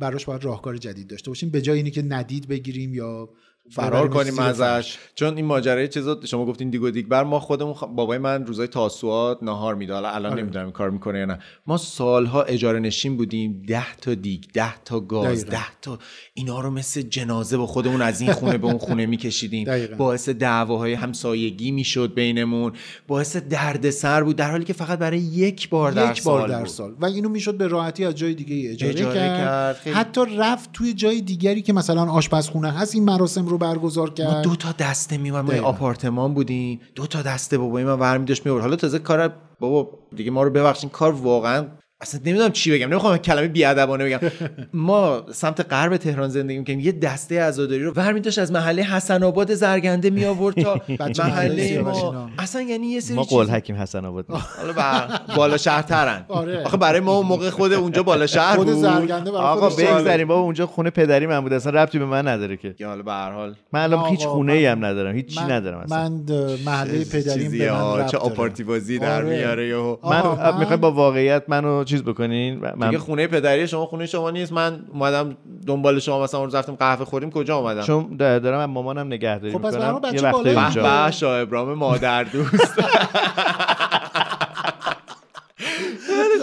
براش باید راهکار جدید داشته باشیم به جای اینی که ندید بگیریم یا فرار کنیم. ازش چون این ماجرای چیزا شما گفتین دیگو دیگبر ما خودمون خ- بابای من روزای تاسوعات نهار میده حالا الان آره. نمی‌دونم این کار می‌کنه یا نه ما سالها اجاره نشین بودیم ده تا دیگ ده تا گاز دقیقاً. ده تا اینا رو مثل جنازه با خودمون از این خونه به اون خونه میکشیدیم دقیقاً. باعث دعواهای همسایگی می‌شد بینمون باعث دردسر بود در حالی که فقط برای یک بار در یک بار سال در بود. سال و اینو می‌شد به راحتی از جای دیگه اجاره, اجاره کرد, حتی رفت توی جای دیگری که مثلا آشپزخونه هست این مراسم رو برگزار ما کرد. دو تا دسته میومد ما. آپارتمان بودیم. دو تا دسته بابای من برمی داشت میورد حالا تازه کار بابا دیگه ما رو ببخشین کار واقعا اصلا نمی‌دونم چی بگم نمی‌خوام کلمه بیادبانه بگم ما سمت غرب تهران زندگی می‌کنیم یه دسته عزاداری رو برمی داشت از محله حسن آباد زرگنده می آورد تا محله ما. اصلا یعنی یه سری ما قول حکیم حسن آباد. حالا بالا شهرترن آره. آخه برای ما اون موقع خود اونجا بالا شهر خود بود زرگنده آقا. بگذاریم بابا اونجا خونه پدری من بود اصلا ربطی به من نداره که که حالا به هر حال من الان هیچ خونه ای هم ندارم هیچ چی ندارم اصلا من محله پدریم به من چه. آپارتی بازی در آره. میاره من می‌خوای با واقعیت منو چیز بکنین؟ من دیگه خونه پدری شما خونه شما نیست. من اومدم دنبال شما مثلا اون روز رفتیم قهوه خوریم کجا اومدم؟ چون دارم از مامانم نگهداری خب پس می‌کنم. یه به به شاه ابراهیم مادر دوست.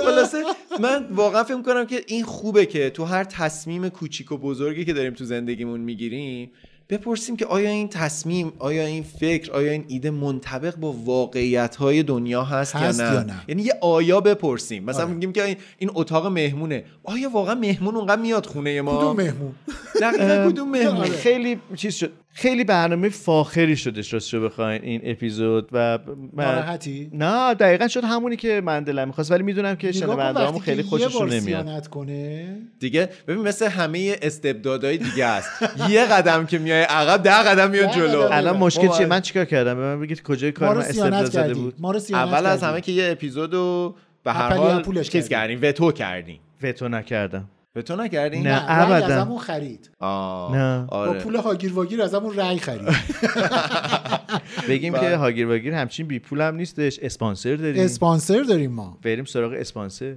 خلاصه من واقعا فکر کنم که این خوبه که تو هر تصمیم کوچیک و بزرگی که داریم تو زندگیمون می‌گیریم بپرسیم که آیا این تصمیم آیا این فکر آیا این ایده منطبق با واقعیت های دنیا هست, هست یا, نه؟ یا نه؟ یعنی یه آیا بپرسیم. مثلا آره. میگیم که این- اتاق مهمونه. آیا واقعا مهمون اونقدر میاد خونه ما؟ کدوم مهمون؟ دقیقاً کدوم مهمون؟ خیلی چیز شد. خیلی برنامه فاخری شدش راستشو بخواین این اپیزود و من ناراحتی نه دقیقا شد همونی که من دلم می‌خواست ولی می‌دونم که وقتی خیلی خوششون نمیاد کنه دیگه ببین مثل همه استبدادهای دیگه است یه قدم که میای عقب ده قدم میاد جلو. الان. مشکل. چیه من چیکار کردم به من بگید کجای کار رو من استبداد زده بود رو اول از. همه که یه اپیزودو به هر حال چیز کردی. کردیم وتو کردیم وتو نکردم وتو نکردیم نه. نه رأی ابداً. ازمون خرید آه. نه. با آره. پول هاگیر واگیر ازمون رأی خرید بگیم بله. که هاگیر واگیر همچین بی پول هم نیستش اسپانسر داریم اسپانسر داریم ما بریم سراغ اسپانسر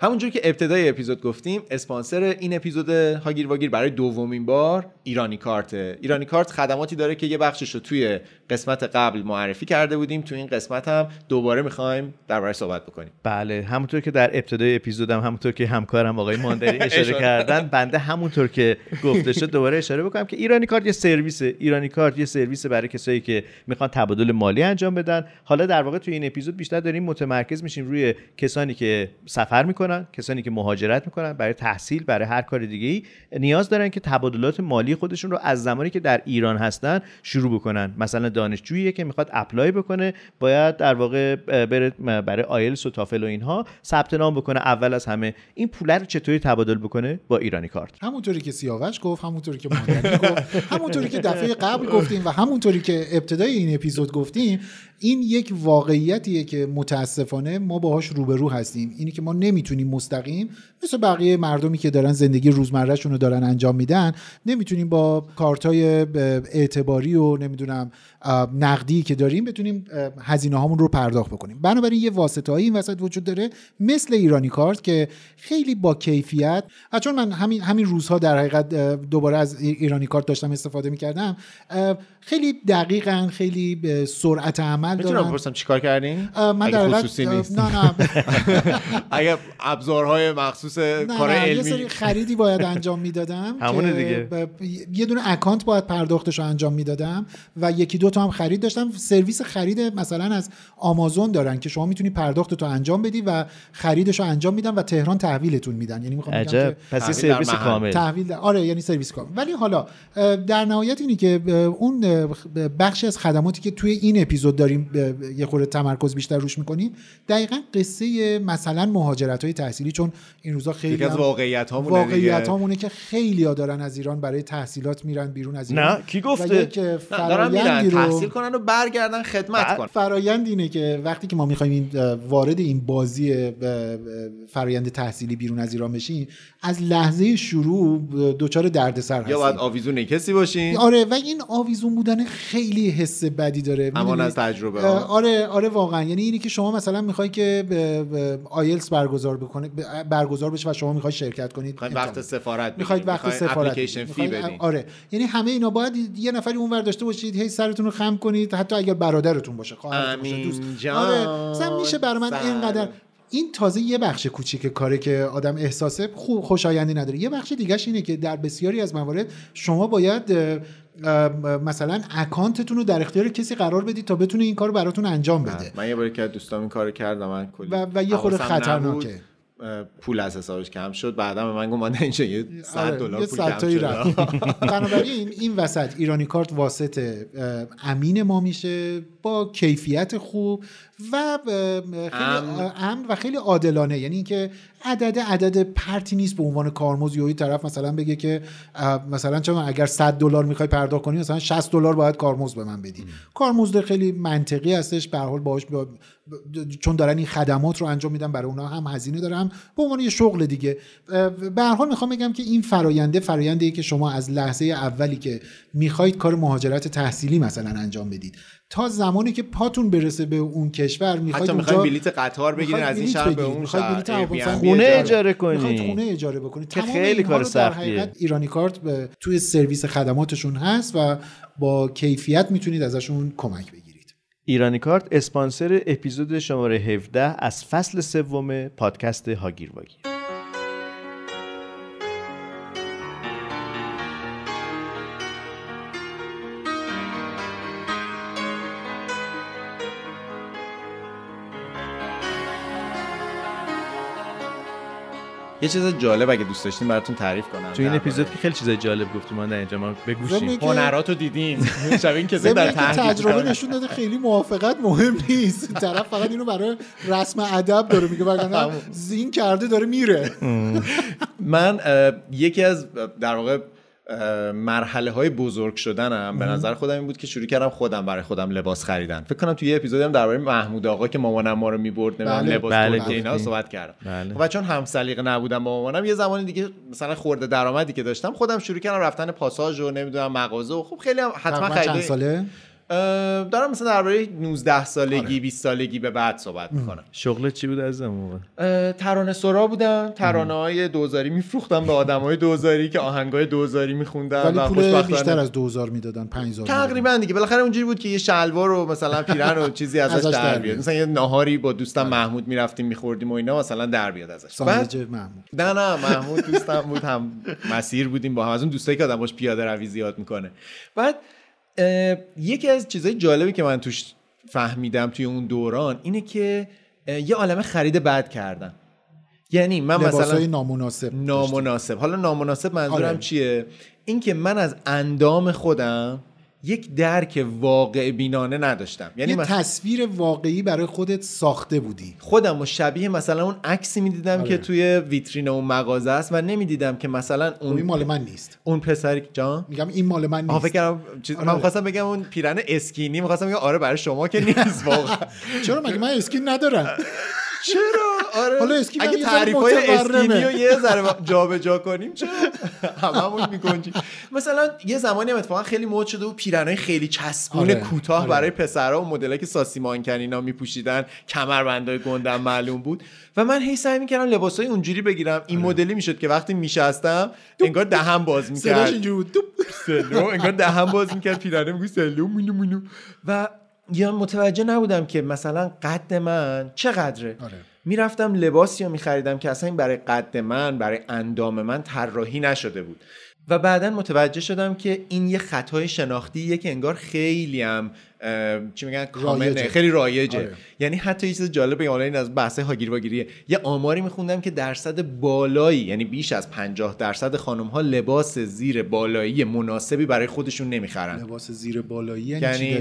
همونجور که ابتدای اپیزود گفتیم اسپانسر این اپیزود هاگیر واگیر برای دومین بار ایرانی کارت. ایرانی کارت خدماتی داره که یه بخشش رو توی قسمت قبل معرفی کرده بودیم. تو این قسمت هم دوباره می‌خوایم درباره صحبت بکنیم. بله همونطور که در ابتدای اپیزودم همونطور که همکارم آقای ماندری اشاره اشاره. کردن بنده همونطور که گفته شد دوباره اشاره بکنم که ایرانی کارت یه سرویس. ایرانی کارت یه سرویس برای کسایی که می‌خوان تبادل مالی انجام بدن. حالا در واقع توی این اپیزود بیشتر داریم متمرکز میشیم روی کسانی که سفر می‌کنن. کسانی که مهاجرت می‌کنن برای تحصیل برای هر کار دیگه ای نیاز دارن که تبادلات مالی خودشون رو از زمانی که در ایران هستن شروع بکنن. مثلا دانشجویی که می‌خواد apply بکنه باید در واقع بره برای آیلتس و TOEFL و اینها ثبت نام بکنه اول از همه. این پول رو چطوری تبادل بکنه؟ با ایرانی کارت. همونطوری که سیاوش گفت همونطوری که گفت همونطوری که دفعه قبل گفتیم و همونطوری که ابتدای این اپیزود گفتیم این یک واقعیتیه که متاسفانه ما باهاش روبرو هستیم. اینی که ما نمی‌تونیم مستقیم مثل بقیه مردمی که دارن زندگی روزمرهشون رو دارن انجام میدن نمی‌تونیم با کارتای اعتباری و نمی‌دونم نقدی که داریم بتونیم هزینه هامون رو پرداخت بکنیم. بنابراین یه واسطه این وسط وجود داره مثل ایرانی کارت که خیلی با کیفیت و چون من همین همین روزها در حقیقت دوباره از ایرانی کارت داشتم استفاده می‌کردم خیلی دقیقا خیلی به سرعت عمل می‌تونم دارن بپرسم چیکار کردین؟ من در خصوصی نیست. نه نه. اگه ابزارهای مخصوص کار نه یه علمی. سری خریدی باید انجام می‌دادم همونه که دیگه. یه دونه اکانت باید پرداختش رو انجام می‌دادم و یکی دو تا هم خرید داشتم سرویس خرید مثلا از آمازون دارن که شما می‌تونی پرداخت تو انجام بدی و خریدش رو انجام میدن و تهران تحویلتون میدن. یعنی می‌خوام بگم پس تحویل سرویس. کامل. تحویل آره یعنی سرویس کامل ولی حالا در نهایت اینی که اون بخشی از خدماتی که توی این اپیزود داریم یه خورده تمرکز بیشتر روش می‌کنیم دقیقا قصه مثلا مهاجرت های تحصیلی چون این روزا خیلی از واقعیت هامونه واقعیت همونه که خیلی ها دارن از ایران برای تحصیلات میرن بیرون از ایران. نه، کی گفته؟ نه دارن میرن. تحصیل کنن و برگردن خدمت کنن فرایند اینه که وقتی که ما می‌خوایم وارد این بازی فرایند تحصیلی بیرون از ایران بشیم از لحظه شروع دچار دردسر هستیم یا باید آویزون کسی باشین آره و این آویزون بودن خیلی حس بدی داره امان؟ از تجربه. آره آره واقعا یعنی اینی که شما مثلا می‌خوای که آیلتس برگزار بکنه برگزار بشه و شما می‌خوای شرکت کنید وقت سفارت می‌خواید. وقت سفارت اپلیکیشن. فی بدین آره یعنی همه اینا باید یه نفری اونور داشته باشید هی سرتون رو خم کنید حتی اگر برادرتون باشه خواهرتون باشه دوست. آره مثلا میشه برای من سر. اینقدر این تازه یه بخش کوچیک کاره که آدم احساسه خوب خوشایندی نداره. یه بخش دیگهش اینه که در بسیاری از موارد شما باید مثلا اکانتتون رو در اختیار کسی قرار بدید تا بتونه این کار رو براتون انجام بده. من یه باری که دوستام این کارو کرد و من کلی و- و یه خورده خطرناکه. پول از حسابش کم شد. بعدا به من گفت من اینجا یه 100 آره، دلار پول کم شد. بنابراین این وسط ایرانی کارت واسط اه، امین ما میشه با کیفیت خوب. و خیلی امن. و خیلی عادلانه. یعنی اینکه عدد عدد پرتی نیست به عنوان کارمز یا طرف مثلا بگه که مثلا چون اگر 100 دلار می‌خوای پرداخت کنی مثلا 60 دلار باید کارمزد به من بدی. کارمزد خیلی منطقی هستش. به هر حال باهاش با- چون دارن این خدمات رو انجام میدن برای اونها هم هزینه داره هم به عنوان یه شغل دیگه. به هر حال می‌خوام بگم که این فراینده فرایندی که شما از لحظه اولی که می‌خواید کار مهاجرت تحصیلی مثلا انجام بدید. تا زمانی که پاتون برسه به اون کشور می‌خواید حتی اونجا می‌خواین بلیت قطار بگیرین می‌خواید از این شهر به اون می‌خواید شهر خونه اجاره می‌خواید کنی. خونه اجاره بکنید که تمام خیلی کار سختیه. ایرانی کارت به توی سرویس خدماتشون هست و با کیفیت می‌تونید ازشون کمک بگیرید. ایرانی کارت اسپانسر اپیزود شماره 17 از فصل سوم پادکست هاگیر واگیر. یه چیز جالب اگه دوست داشتین براتون تعریف کنم. تو این اپیزود که خیلی چیزای جالب گفتیم ما در اینجا ما بگوشیم. که- هنراتو دیدیم. شبیه این ضمن در تجربه. نشون داده خیلی موافقت مهم نیست. طرف فقط اینو برای رسم ادب داره میگه وگرنه زین کرده داره میره. من یکی از در واقع مرحله های بزرگ شدنم به نظر خودم این بود که شروع کردم خودم برای خودم لباس خریدن فکر کنم توی یه اپیزودی هم درباره محمود آقا که مامانم ما رو می‌برد بله. لباس بله، ترکیه اینا. صحبت کردم بله. و چون هم سلیقه نبودم با مامانم یه زمانی دیگه مثلا خورده درآمدی که داشتم خودم شروع کردم رفتن پاساژ و نمی‌دونم مغازه و خب خیلی هم حتما تقریباً چند خرید ساله دارم مثلا درباره 19 سالگی 20 سالگی به بعد صحبت می‌کنم. شغل چی بود از موقع؟ اه، ترانه سرا بودن ترانه های دوزاری میفروختم به آدم های دوزاری که آهنگ های دوزاری میخوندن ولی و پول خوشبختانه بیشتر از 2000 می‌دادن 5000 تقریبا دیگه. بالاخره اونجوری بود که یه شلوار و مثلا پیرن و چیزی ازش ازش در بیاد. مثلا یه ناهاری با دوستم محمود می‌رفتیم میخوردیم و اینا مثلا در بیاد ازش. بعد محمود. نه نه محمود دوستم بود هم مسیر بودیم با هم. از اون دوستایی که آدم باش پیاده روی زیاد می‌کنه. بعد یکی از چیزای جالبی که من توش فهمیدم توی اون دوران اینه که یه عالمه خرید بد کردن یعنی من مثلا نامناسب داشتیم. نامناسب حالا نامناسب منظورم آره. چیه اینکه من از اندام خودم یک درک واقع بینانه نداشتم. یعنی یه مثلا تصویر واقعی برای خودت ساخته بودی. خودم و شبیه مثلا اون عکسی می‌دیدم آره. که توی ویترین اون مغازه است و نمی‌دیدم که مثلا اون این اون مال من نیست. اون پسری جان؟ میگم این مال من نیست. فکر کردم چیز آره. من می‌خواستم بگم اون پیرن اسکینی می‌خواستم بگم آره برای شما که نیست واقعا. چرا مگه من اسکین ندارم؟ چرا؟ آره. حالا اسکین هم اگه یه ذره تعریف های متورمه. اسکینی رو یه ذره جابجا کنیم چرا؟ هممون می‌کنیم مثلا یه زمانی هم اتفاقا خیلی مد شده و پیرنهای خیلی چسبون آره، کوتاه آره. برای پسرها و مدلایی که ساسی مانکنینا میپوشیدن کمربندای گندم معلوم بود. و من هی سعی می‌کردم لباسای اونجوری بگیرم. آره. این مدلی می‌شد که وقتی میشستم انگار دهم باز صداش می‌کرد اینجوری بود. انگار دهم باز می‌کرد پیرنه میگو سلو مونو مونو و یا متوجه نبودم که مثلا قد من چقدره آره. می‌رفتم لباسی رو میخریدم که اصلا این برای قد من برای اندام من طراحی نشده بود و بعدا متوجه شدم که این یه خطای شناختیه که انگار خیلی هم چی میگن؟ کامنه. خیلی رایجه. آره. یعنی حتی یه چیز جالب حالا این از بحث هاگیر واگیریه یه آماری میخوندم که درصد بالایی یعنی بیش از 50 درصد خانم ها لباس زیر بالایی مناسبی برای خودشون نمی‌خرن. لباس زیر بالایی یعنی, یعنی.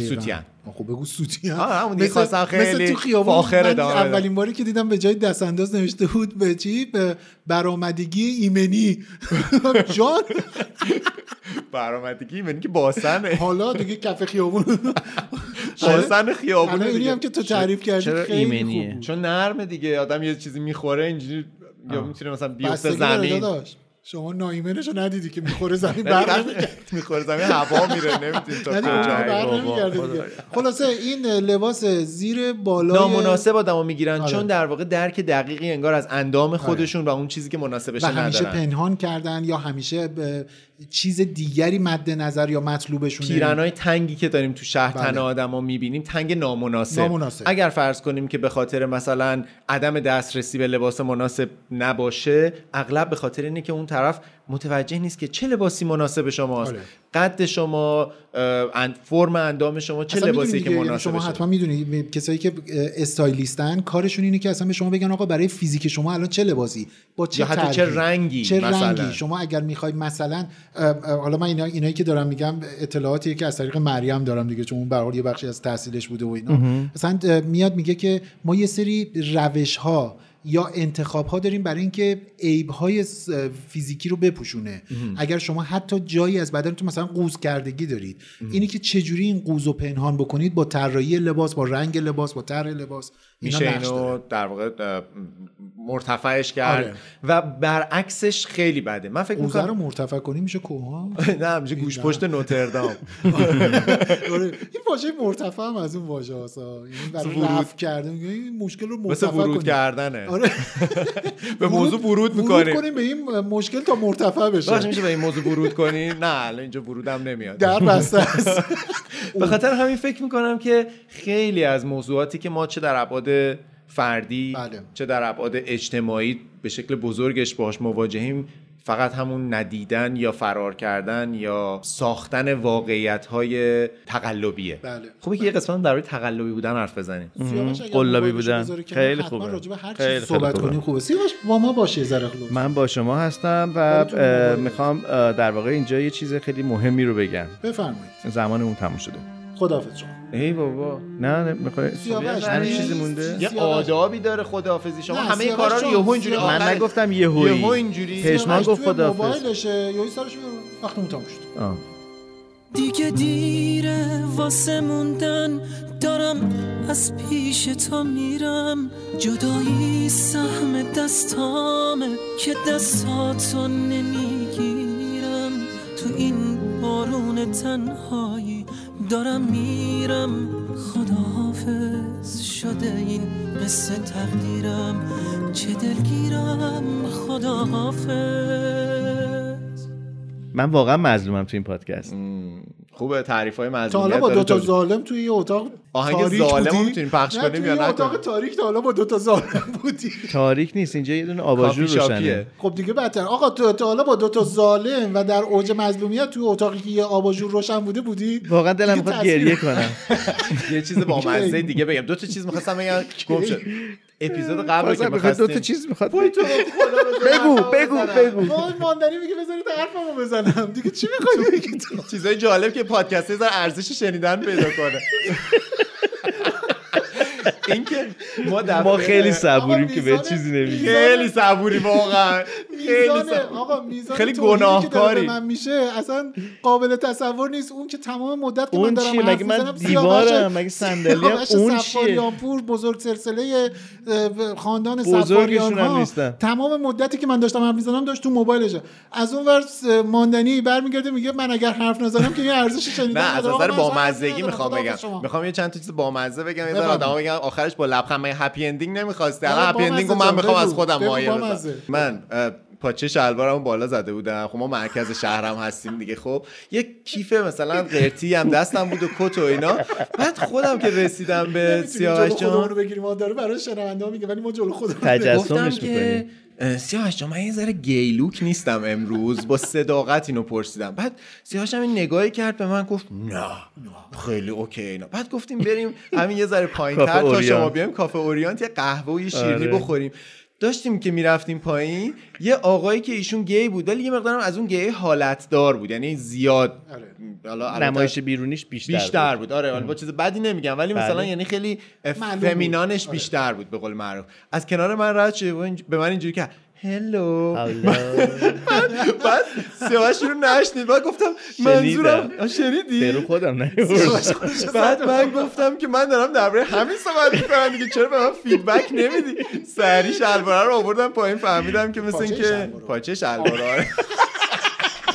آه، خب بگو همون دیگه مثل- خیلی مثل تو خیابون. فاخر من. اولین باری که دیدم به جای دست انداز نوشته بود به چی؟ به برآمدگی ایمنی. جان. برآمدگی یعنی که باسن حالا دیگه کف خیابون باسن خیابون الان اینی. هم که تو تعریف کردی چرا خیلی ایمنیه؟ خوب. چون نرمه دیگه آدم یه چیزی می‌خوره اینجوری یا می‌تونه مثلا بیفته زمین. شما نایمنشو ندیدی که می‌خوره زمین بر می‌خوره زمین هوا میره نمی‌تونی تا کجا. خلاصه این لباس زیر بالای نامناسب آدمو می‌گیرن آره. چون در واقع درک دقیقی انگار از اندام خودشون و اون چیزی که مناسبش و همیشه ندارن پنهان کردن یا همیشه چیز دیگری مد نظر یا مطلوبشونه پیرنای تنگی که داریم تو شهر بله. تن آدما می‌بینیم تنگ نامناسب. نامناسب. اگر فرض کنیم که به خاطر مثلا عدم دسترسی به لباس مناسب نباشه اغلب به خاطر اینه که اون طرف متوجه نیست که چه لباسی مناسب شماست آره. قد شما فرم اندام شما چه لباسی که مناسب شما حتما می‌دونید کسایی که استایلیستن کارشون اینه که اصلا به شما بگن آقا برای فیزیک شما الان چه لباسی با چه یا حتی؟ چه رنگی چه مثلا. رنگی شما اگر می‌خوای مثلا حالا من اینا اینایی که دارم میگم اطلاعاتیه که از طریق مریم دارم دیگه چون اون به یه بخشی از تحصیلش بوده و اینا مثلا میاد میگه که ما یه سری روش ها یا انتخاب ها داریم برای اینکه عیب های فیزیکی رو بپوشونه. اگر شما حتی جایی از بدنتون مثلا قوز کردگی دارید اینی که چجوری این قوز رو پنهان بکنید با طراحی لباس با رنگ لباس با طرح لباس میشه اینو. در واقع مرتفعش کرد. آره. و برعکسش خیلی بده. من فکر قوزه رو می‌کنم مرتفع کنی میشه کوها نه میشه گوش پشت نوتردام. آره. این واژه مرتفع هم از اون واژه هاسا یعنی برای. رفع کرده میگه این مشکل رو مرتفع کنیم. کردنه. آره به موضوع ورود می‌کنیم. کنیم به این مشکل تا مرتفع باشه بشه میشه به این موضوع ورود کنی نه الان اینجا ورودم نمیاد. در بسته است. به خاطر همین فکر می‌کنم که خیلی از موضوعاتی که ما چه در ابعاد فردی بله. چه در ابعاد اجتماعی به شکل بزرگش باش مواجهیم فقط همون ندیدن یا فرار کردن یا ساختن واقعیت های تقلبیه. بله. خوبه که یه قسمت در قلبی بودن حرف بزنیم. قلابی بودن. خیلی خوبه. هر خیلی صحبت خوبه. کنیم خوبه. سیاوش با ما باشه ذره من با شما هستم و. می‌خوام در واقع اینجا یه چیز خیلی مهمی رو بگم. بفرمایید. زمان اون تموم شده. خداحافظ شما. ای بابا. نه نه می‌خوای سیاوش هر چیزی مونده؟ یه. آدابی داره خداحافظی. شما همه کارا رو یهو اینجوری. من نگفتم یهویی. یهو اینجوری. پشمان گفت خداحافظ. موبایلشه. یهو سرش میاره وقتمون تموم شد. دیگه دیره واسه موندن دارم از پیش تو میرم. جدایی سهم دستامه که دستاتو نمی‌گیرم. تو این بارون تنهایی دارم میرم خداحافظ شده این قصه تقدیرم. چه دلگیرم خداحافظ. من واقعا مظلومم تو این پادکست. خوبه تعریف های تا حالا با دوتا ظالم توی یه اتاق آهنگ ظالم؟ می‌تونیم پخش نه، کنیم توی یا نکنیم؟ اتاق تاریک تا حالا با دوتا ظالم بودی. تاریک نیست اینجا یه دونه آباژور روشنه. خب دیگه بدتر. آقا تو تا حالا با دوتا ظالم و در اوج مظلومیت توی اتاقی که یه آباژور روشن بوده بودی؟ واقعا دلم می‌خواد گریه کنم. یه چیز با مزه دیگه بگم. دو تا چیز می‌خواستم بگم. گم شد. اپیزود قبل که می‌خواد دو تا می‌خواستیم چیز می‌خواد وای تو بگو بگو. بگو. ماندنی میگه بذارید حرفمو بزنم. دیگه چی می‌خوای بگی؟ تو. چیزای جالب که پادکست ارزش شنیدن پیدا کنه. اینکه ما ما خیلی صبوریم که به چیزی نمیگیم خیلی صبوری واقعا خیلی. آقا میزان خیلی گناهکاری. من میشه اصلا قابل تصور نیست اون که تمام مدت که من دارم مگه من دیوارم مگه صندلی اون چیه پور بزرگ سلسله خاندان سفاریان هم ها نیستن. تمام مدتی که من داشتم حرف می‌زنم داشت تو موبایلشه از اون ور ماندنی برمیگرده میگه من اگر حرف نزنم که یه ارزش شنیدن نه از نظر من اصلا حرفی بامزگی. می‌خوام بگم. می‌خوام یه چند تا چیز بامزه بگم یه ذره بگم آخرش با لبخند مگه happy ending نمی‌خواستی. الان happy ending من می‌خوام. از خودم مایه من پاچه شلوارمو بالا زده بودم. خب ما مرکز شهرم هستیم دیگه. خب یه کیف مثلا قرتی هم دستم بود و کت و اینا. بعد خودم که رسیدم به سیاوش جان رو بگیریم. ما داره برای شنونده ها میگه ولی ما جلو خودمون تجسمش که سیاوش جان من یه ذره گیلوک نیستم امروز با صداقت اینو پرسیدم بعد سیاوش هم این نگاهی کرد به من گفت نه خیلی okay اینا بعد گفتیم بریم همین یه ذره پایین کافه تر تا. شما بیایم کافه اورینت یه قهوه و یه شیرینی آره. بخوریم داشتیم که می‌رفتیم پایین یه آقایی که ایشون گی بود ولی یه مقدارم از اون گی حالت دار بود یعنی زیاد حالا البته نمایش بیرونیش بیشتر, بیشتر بود. آره حالا با چیز بدی نمیگم ولی مثلا بله. یعنی خیلی بود. feminineش بیشتر بود به قول معروف. از کنار من رد شد به من اینجوری که hello. بعد سیاوش رو نشنید. بعد گفتم منظورم شنیدی؟ برو خودم نه. بعد من گفتم که من دارم درباره همین صحبت می‌کنم. دیگه چرا به من فیدبک نمیدی؟ سری شلواره رو آوردم پایین. فهمیدم که مثل اینکه. پاچه شلوار آره.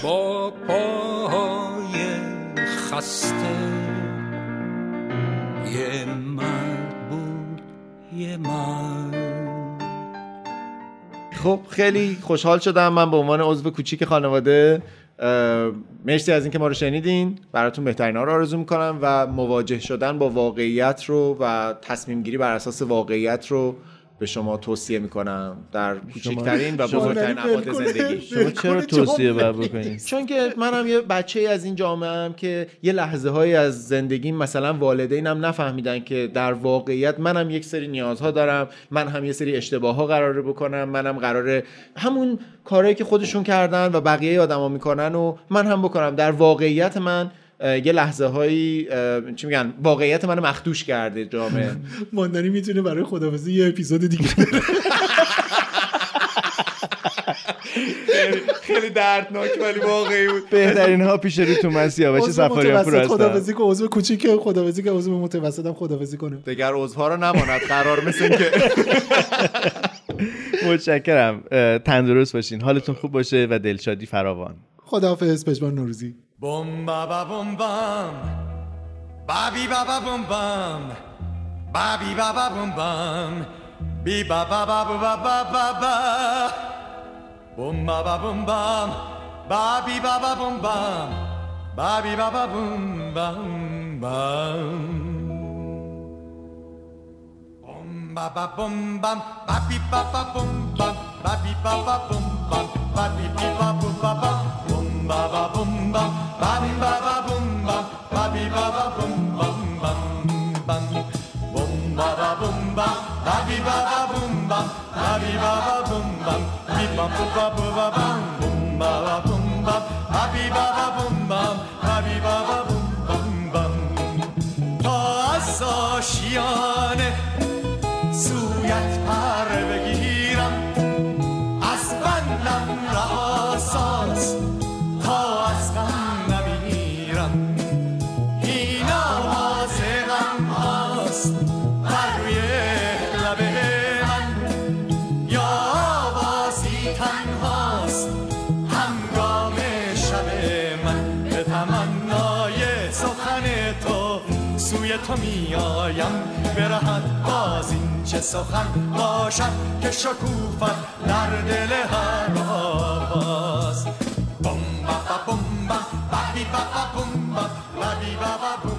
با پاهای خسته یه مرد بود یه مرد خب خیلی خوشحال شدم. من به عنوان عضو کوچیک خانواده مرسی از اینکه ما رو شنیدین. براتون بهترین ها رو آرزو می‌کنم و مواجه شدن با واقعیت رو و تصمیم گیری بر اساس واقعیت رو به شما توصیه می‌کنم در کوچکترین و بزرگترین ابعاد. زندگی. شما چرا توصیه باید بکنید چون که منم یه بچه از این جامعه هم که یه لحظه های از زندگی مثلا والدینم نفهمیدن که در واقعیت منم یک سری نیازها دارم من هم یه سری اشتباه ها قراره بکنم منم قراره همون کارهایی که خودشون کردن و بقیه آدما می‌کنن و من هم بکنم. در واقعیت من یه لحظه هایی چی میگن واقعیت من مخدوش کرده جامعه. ماندنی می‌تونه برای خدافزی یه اپیزود دیگه خیلی دردناک ولی واقعی بود. بهترین ها پیش رو تو من سیاوش عضو سفاریان پور متوسط هستم. خدافزی کن عضو کوچیک خدافزی که عضو متوسط هم خدافزی کنه. دیگر عضوها رو نماند قرار مثل اینکه. متشکرم. تندرست باشین. حالتون خوب باشه و دلشادی فراوان. خداحافظ پژمان نوروزی بوم بابا بم بام بابی بابا بم بام بابی بابا بم بام بی بابا بابا بابا بم بوم بابا بم بام بابی بابا بم بام بابی بابا بم بام بام ba ba bum bam ba bi ba ba bum bam ba bi ba ba bum bam ba bi bi ba bu ba ba ba ba boom ba, ba bi ba ba boom ba, ba bi ba ba boom bum bum bum, boom ba ba boom ba, ba bi ba ba boom ba, ba bi ba ba boom bum, bi ba bo ba bo ba bum, boom ba ba boom ba, ba bi ba ba boom bum, ba bi ba ba boom bum bum. 다섯 시야. تو می آیم برهد باز این چه سخن باشد که شکوفت در دل هر آواز. بوم با با بوم با بابی با با بابی با با